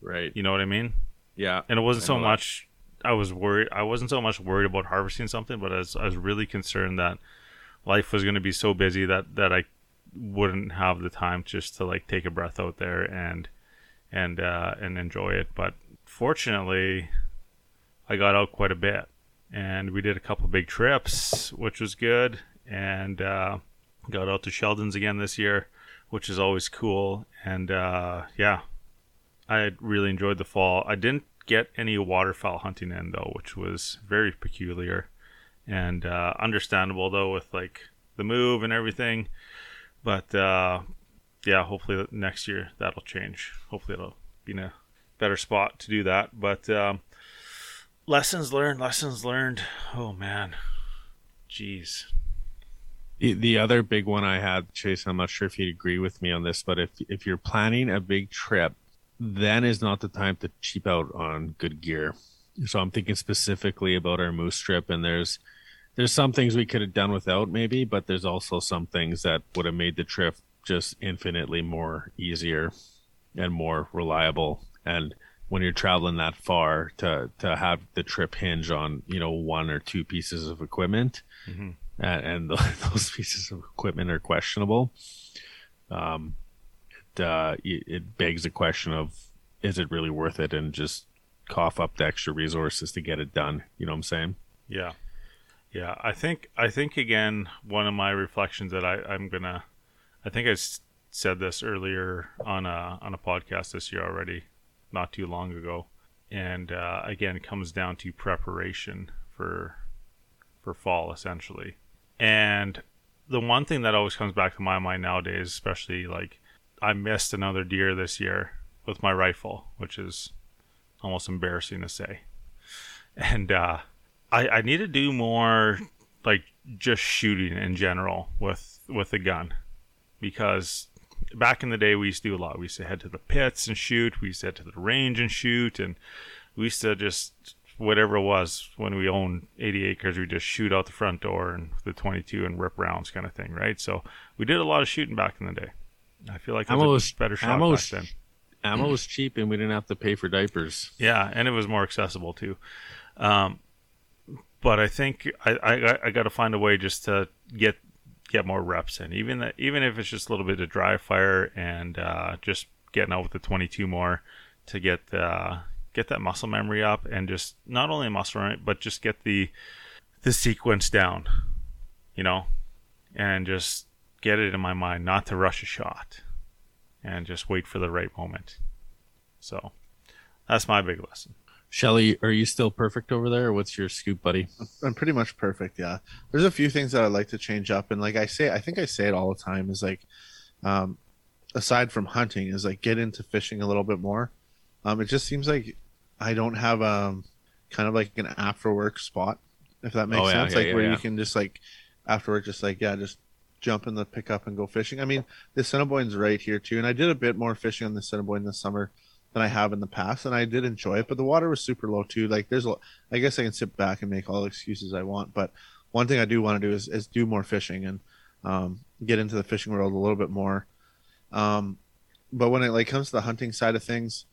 Right. You know what I mean? Yeah. And it wasn't so that. much I was worried I wasn't so much worried about harvesting something, but I was, I was really concerned that life was going to be so busy that that I wouldn't have the time just to like take a breath out there and and uh and enjoy it. But fortunately, I got out quite a bit and we did a couple big trips, which was good and uh got out to Sheldon's again this year, which is always cool and uh yeah, I really enjoyed the fall. I didn't get any waterfowl hunting in though, which was very peculiar and uh, understandable though with like the move and everything. But uh, yeah, hopefully next year that'll change. Hopefully it'll be in a better spot to do that. But um, lessons learned, lessons learned. Oh man, jeez. The, the other big one I had, Chase, I'm not sure if you'd agree with me on this, but if if you're planning a big trip, then is not the time to cheap out on good gear. So I'm thinking specifically about our moose trip, and there's there's some things we could have done without maybe, but there's also some things that would have made the trip just infinitely more easier and more reliable. And when you're traveling that far, to to have the trip hinge on you know one or two pieces of equipment, Mhm. and, and those pieces of equipment are questionable. Um, uh, it begs the question of is it really worth it, and just cough up the extra resources to get it done. You know what I'm saying? Yeah, yeah. I think I think again one of my reflections that I I'm gonna I think i said this earlier on a on a podcast this year already, not too long ago, and uh, again it comes down to preparation for for fall essentially, and the one thing that always comes back to my mind nowadays, especially like I missed another deer this year with my rifle, which is almost embarrassing to say, and uh, I, I need to do more like just shooting in general with with a gun because back in the day we used to do a lot. We used to head to the pits and shoot. We used to head to the range and shoot, and we used to just whatever it was when we owned 80 acres, we just shoot out the front door and the 22 and rip rounds kind of thing, right? So we did a lot of shooting back in the day. I feel like it Ammo was better shot ammo back was- then. Ammo was cheap, and we didn't have to pay for diapers. Yeah, and it was more accessible too. Um, but I think I I, I got to find a way just to get get more reps in, even that, even if it's just a little bit of dry fire and uh, just getting out with the 22 more to get uh, get that muscle memory up and just not only muscle memory but just get the the sequence down, you know, and just get it in my mind not to rush a shot and just wait for the right moment. So that's my big lesson. Shelly, are you still perfect over there, or what's your scoop, buddy? I'm pretty much perfect. Yeah. There's a few things that I'd like to change up. And like I say, I think I say it all the time is like, um, aside from hunting is like get into fishing a little bit more. Um, it just seems like I don't have, um, kind of like an after work spot, if that makes Oh, yeah, sense. yeah, like yeah, where yeah. you can just like after work, just like, yeah, just jump in the pickup and go fishing. I mean, the Assiniboine's right here too. And I did a bit more fishing on the Assiniboine this summer than I have in the past, and I did enjoy it. But the water was super low too. Like there's, a, I guess I can sit back and make all the excuses I want. But one thing I do want to do is, is do more fishing and um, get into the fishing world a little bit more. Um, but when it like comes to the hunting side of things,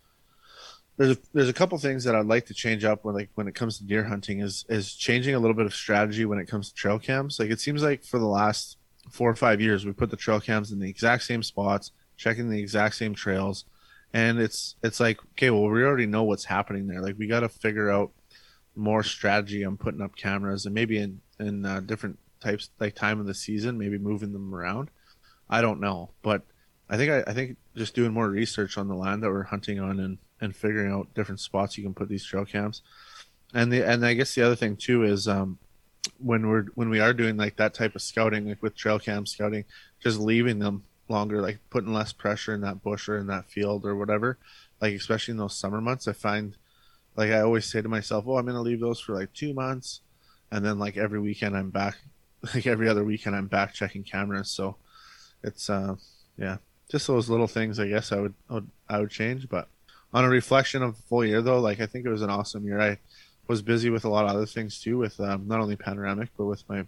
there's a, there's a couple things that I'd like to change up when like when it comes to deer hunting is is changing a little bit of strategy when it comes to trail cams. Like it seems like for the last four or five years we put the trail cams in the exact same spots, checking the exact same trails, and it's it's like okay, well we already know what's happening there. Like we got to figure out more strategy on putting up cameras and maybe in in uh, different types like time of the season, maybe moving them around. I don't know, but I think I, I think just doing more research on the land that we're hunting on and and figuring out different spots you can put these trail cams. And the and I guess the other thing too is um when we're when we are doing like that type of scouting like with trail cam scouting, just leaving them longer, like putting less pressure in that bush or in that field or whatever. Like especially in those summer months, I find like I always say to myself, "Oh, I'm gonna leave those for like two months," and then like every weekend I'm back, like every other weekend I'm back checking cameras. So it's uh yeah, just those little things I guess I would I would, I would change. But on a reflection of the full year though, like I think it was an awesome year. I was busy with a lot of other things too, with um, not only panoramic but with my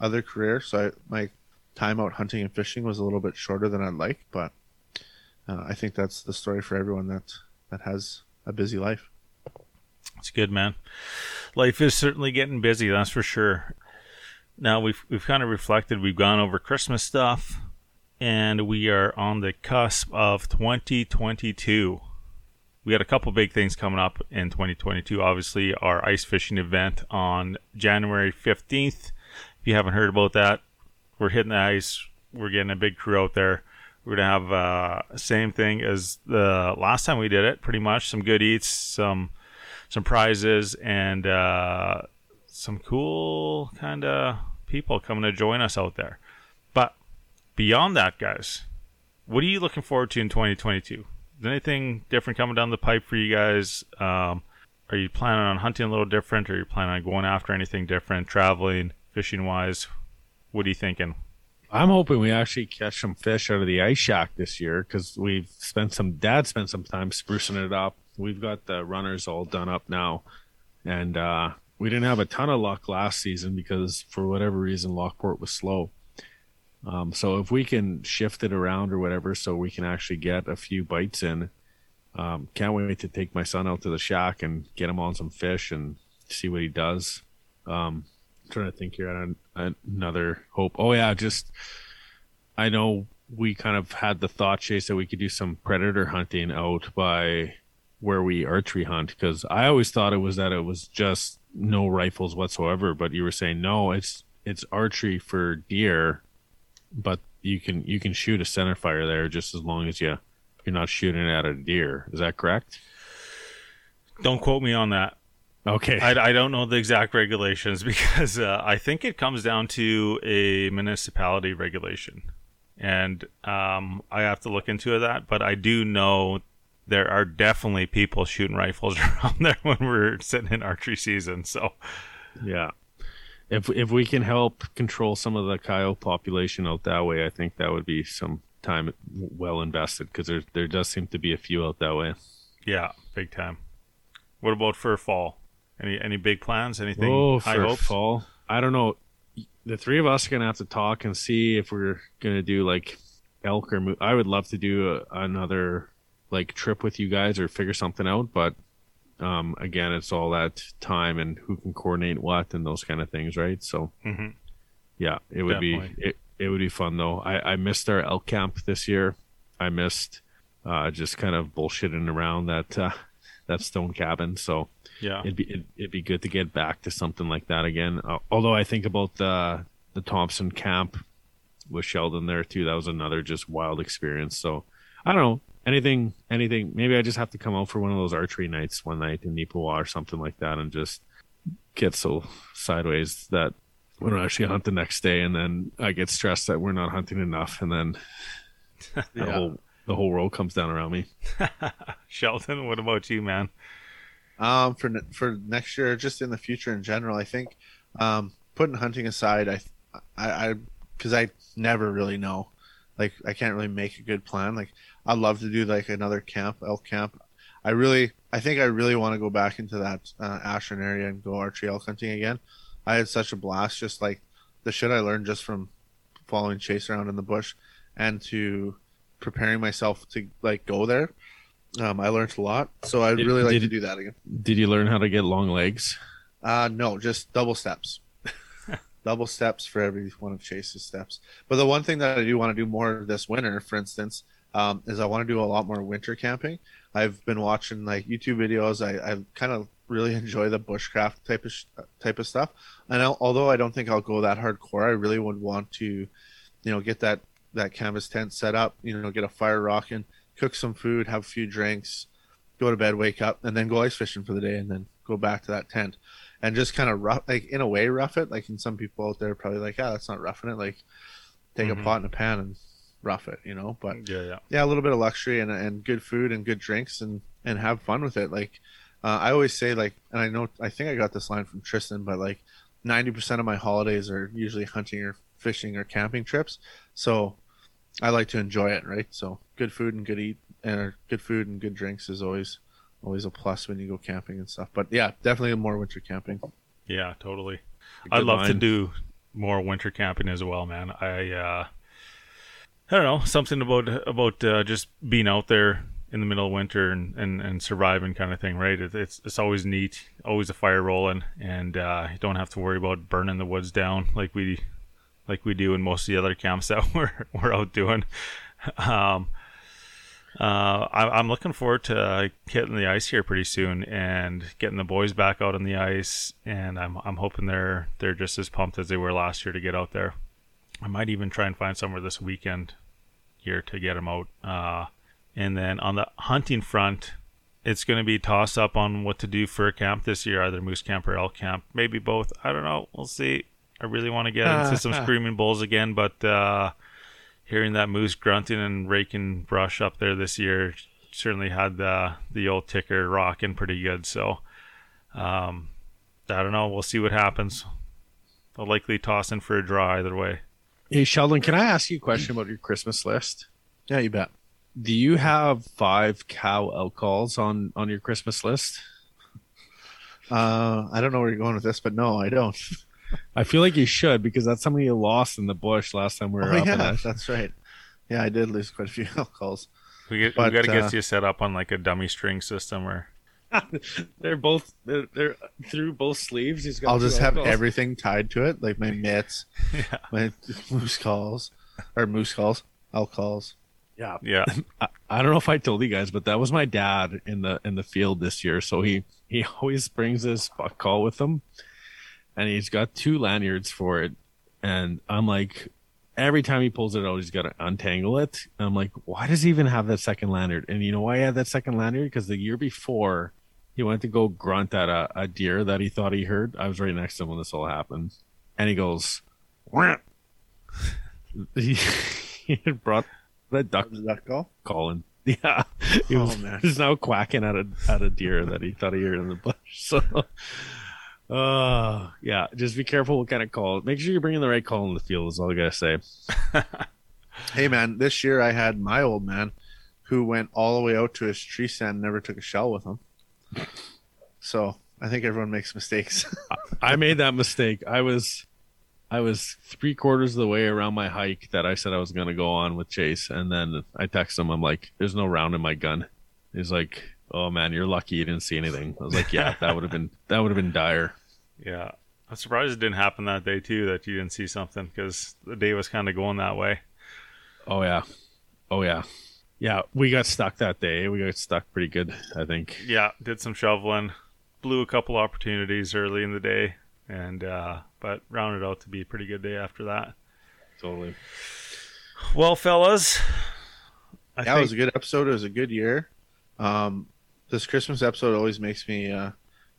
other career. So I, my time out hunting and fishing was a little bit shorter than I'd like, but uh, I think that's the story for everyone that that has a busy life. It's good, man. Life is certainly getting busy, that's for sure. Now we've we've kind of reflected. We've gone over Christmas stuff, and we are on the cusp of 2022. We got a couple big things coming up in 2022. Obviously, our ice fishing event on January 15th. If you haven't heard about that, we're hitting the ice. We're getting a big crew out there. We're gonna have uh, same thing as the last time we did it. Pretty much some good eats, some some prizes and uh, some cool kind of people coming to join us out there. But beyond that, guys, what are you looking forward to in 2022? Is anything different coming down the pipe for you guys? Um, are you planning on hunting a little different? Or are you planning on going after anything different, traveling, fishing wise? What are you thinking? I'm hoping we actually catch some fish out of the ice shack this year because we've spent some. Dad spent some time sprucing it up. We've got the runners all done up now, and uh, we didn't have a ton of luck last season because for whatever reason Lockport was slow. Um, so if we can shift it around or whatever, so we can actually get a few bites in, um, can't wait to take my son out to the shack and get him on some fish and see what he does. Um, trying to think here on another hope. Oh yeah, just I know we kind of had the thought chase that we could do some predator hunting out by where we archery hunt because I always thought it was that it was just no rifles whatsoever, but you were saying no, it's it's archery for deer, but you can you can shoot a center fire there just as long as you you're not shooting at a deer. Is that correct? Don't quote me on that. Okay. I, I don't know the exact regulations because uh, I think it comes down to a municipality regulation. And um, I have to look into that. But I do know there are definitely people shooting rifles around there when we're sitting in archery season. So, yeah. If, if we can help control some of the coyote population out that way, I think that would be some time well invested because there, there does seem to be a few out that way. Yeah, big time. What about for fall? Any any big plans? Anything? Oh, high for hopes? fall. I don't know. The three of us are gonna have to talk and see if we're gonna do like elk or. Mo- I would love to do a, another like trip with you guys or figure something out, but um, again, it's all that time and who can coordinate what and those kind of things, right? So Mhm. yeah, it would Definitely. be it, it would be fun though. I, I missed our elk camp this year. I missed uh, just kind of bullshitting around that uh, that stone cabin. So Yeah. it'd be it'd, it'd be good to get back to something like that again. Uh, although I think about the the Thompson camp with Sheldon there too. That was another just wild experience. So I don't know anything anything. Maybe I just have to come out for one of those archery nights one night in Nipawa or something like that and just get so sideways that we don't actually hunt the next day, and then I get stressed that we're not hunting enough, and then the Yeah. whole the whole world comes down around me. Sheldon, what about you, man? Um, for for next year, just in the future in general, I think, um, putting hunting aside, I, I, I, because I never really know, like I can't really make a good plan. Like I'd love to do like another camp, elk camp. I really, I think I really want to go back into that uh, Ashland area and go archery elk hunting again. I had such a blast, just like the shit I learned just from following Chase around in the bush, and to preparing myself to like go there. Um, I learned a lot, so I'd really like did- to do that again. Did you learn how to get long legs? Uh, no, just double steps. double steps for every one of Chase's steps. But the one thing that I do want to do more this winter, for instance, um, is I want to do a lot more winter camping. I've been watching like YouTube videos. I, I kind of really enjoy the bushcraft type of sh- type of stuff. And I'll, although I don't think I'll go that hardcore, I really would want to, you know, get that that canvas tent set up. You know, get a fire rocking, cook some food, have a few drinks, go to bed, wake up, and then go ice fishing for the day, and then go back to that tent, and just kind of rough, like in a way, rough it. Like, and some people out there are probably like, yeah, that's not roughing it. Like, take Mhm. a pot and a pan and rough it, you know. But Yeah, yeah. yeah, a little bit of luxury and and good food and good drinks and and have fun with it. Like, uh, I always say, like, and I know, I think I got this line from Tristan, but like, ninety percent of my holidays are usually hunting or fishing or camping trips. So I like to enjoy it, right? So good food and good eat and good food and good drinks is always always a plus when you go camping and stuff. But yeah, definitely more winter camping. Yeah, totally. I'd love to do more winter camping as well, man. I uh I don't know, something about about uh, just being out there in the middle of winter and, and, and surviving kind of thing, right? It, it's it's always neat, always a fire rolling, and uh, you don't have to worry about burning the woods down like we like we do in most of the other camps that we're we're out doing. Um, uh, I, I'm looking forward to uh, hitting the ice here pretty soon and getting the boys back out on the ice. And I'm I'm hoping they're they're just as pumped as they were last year to get out there. I might even try and find somewhere this weekend here to get them out. Uh, and then on the hunting front, it's going to be toss up on what to do for a camp this year, either moose camp or elk camp, maybe both. I don't know. We'll see. I really want to get into some screaming bulls again, but uh, hearing that moose grunting and raking brush up there this year certainly had the the old ticker rocking pretty good. So um, I don't know. We'll see what happens. I'll likely toss in for a draw either way. Hey Sheldon, can I ask you a question about your Christmas list? Yeah, you bet. Do you have five cow elk calls on on your Christmas list? Uh, I don't know where you're going with this, but no, I don't. I feel like you should because that's somebody you lost in the bush last time we were oh up. yeah, in that. that's right. Yeah, I did lose quite a few elk calls. We, get, But, we got to uh, get you set up on like a dummy string system or They're both they're, they're through both sleeves. He's got I'll just have alcohols. everything tied to it, like my mitts, yeah, my moose calls, or moose calls, elk calls. Yeah, yeah. I, I don't know if I told you guys, but that was my dad in the in the field this year. So he he always brings his buck call with him, and he's got two lanyards for it. And I'm like, every time he pulls it out, he's got to untangle it. And I'm like, why does he even have that second lanyard? And you know why he had that second lanyard? Because the year before, he went to go grunt at a, a deer that he thought he heard. I was right next to him when this all happened, and he goes, he, he brought that duck that call? calling. Yeah, he was, Oh, man. he's now quacking at a at a deer that he thought he heard in the bush. So, uh, yeah, just be careful what kind of call. Make sure you're bringing the right call in the field. Is all I gotta say. Hey man, this year I had my old man, who went all the way out to his tree stand, and never took a shell with him. So I think everyone makes mistakes. I made that mistake. I was, I was three quarters of the way around my hike that I said I was gonna go on with Chase, and then I text him. I'm like, "There's no round in my gun." He's like, "Oh man, you're lucky you didn't see anything." I was like, "Yeah, that would have been that would have been dire." Yeah. I'm surprised it didn't happen that day too, that you didn't see something because the day was kind of going that way. Oh yeah, oh yeah, yeah. We got stuck that day. We got stuck pretty good, I think. Yeah, did some shoveling, blew a couple opportunities early in the day, and uh, but rounded out to be a pretty good day after that. Totally. Well, fellas, I yeah, it was a good episode. It was a good year. Um, this Christmas episode always makes me uh,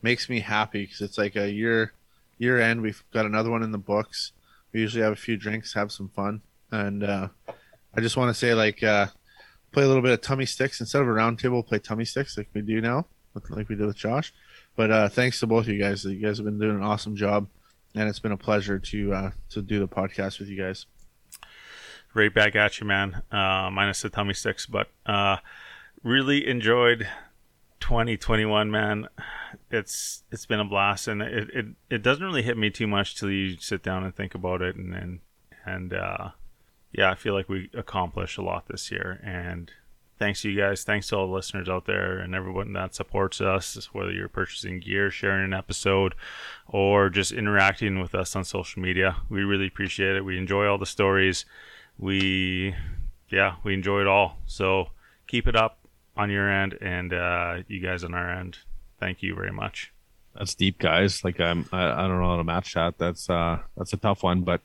makes me happy because it's like a year year end. We've got another one in the books. We usually have a few drinks, have some fun, and uh, I just want to say like uh, play a little bit of tummy sticks instead of a round table. Play tummy sticks like we do now, like we did with Josh. But uh, thanks to both of you guys. You guys have been doing an awesome job, and it's been a pleasure to uh, to do the podcast with you guys. right back at you, man. Uh, minus the tummy sticks, but uh, really enjoyed 2021, man. It's it's been a blast, and it, it, it doesn't really hit me too much till you sit down and think about it, and and and uh, yeah, I feel like we accomplished a lot this year, and thanks to you guys, thanks to all the listeners out there and everyone that supports us, whether you're purchasing gear, sharing an episode, or just interacting with us on social media. We really appreciate it. We enjoy all the stories we yeah we enjoy it all so keep it up on your end and uh you guys on our end thank you very much That's deep, guys. Like I'm, I, I don't know how to match that. That's uh, that's a tough one, but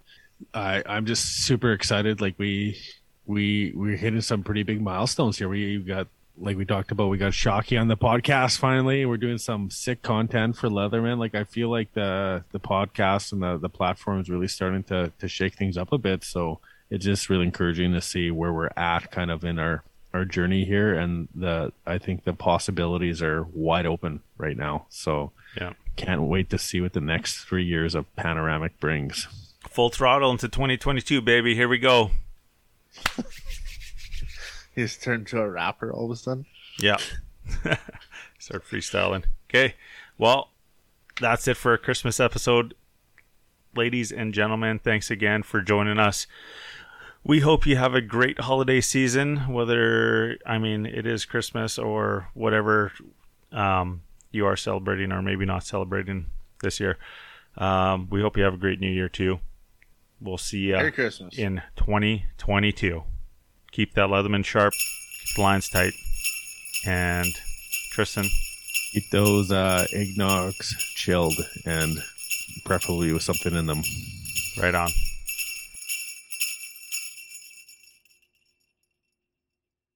I, I'm just super excited. Like we, we, we're hitting some pretty big milestones here. We got, like we talked about, we got Shocky on the podcast finally. We're doing some sick content for Leatherman. Like I feel like the the podcast and the the platform is really starting to to shake things up a bit. So it's just really encouraging to see where we're at, kind of in our our journey here, and the I think the possibilities are wide open right now. So yeah can't wait to see what the next three years of panoramic brings. Full throttle into 2022 baby. Here we go. He's turned to a rapper all of a sudden. yeah. Start freestyling. Okay. Well that's it for a christmas episode. Ladies and gentlemen thanks again for joining us. We hope you have a great holiday season whether i mean it is christmas or whatever um, you are celebrating or maybe not celebrating this year. Um, we hope you have a great new year too we'll see you Merry Christmas. in 2022 keep that leatherman sharp keep the lines tight and tristan Keep those uh, eggnogs chilled and preferably with something in them. right on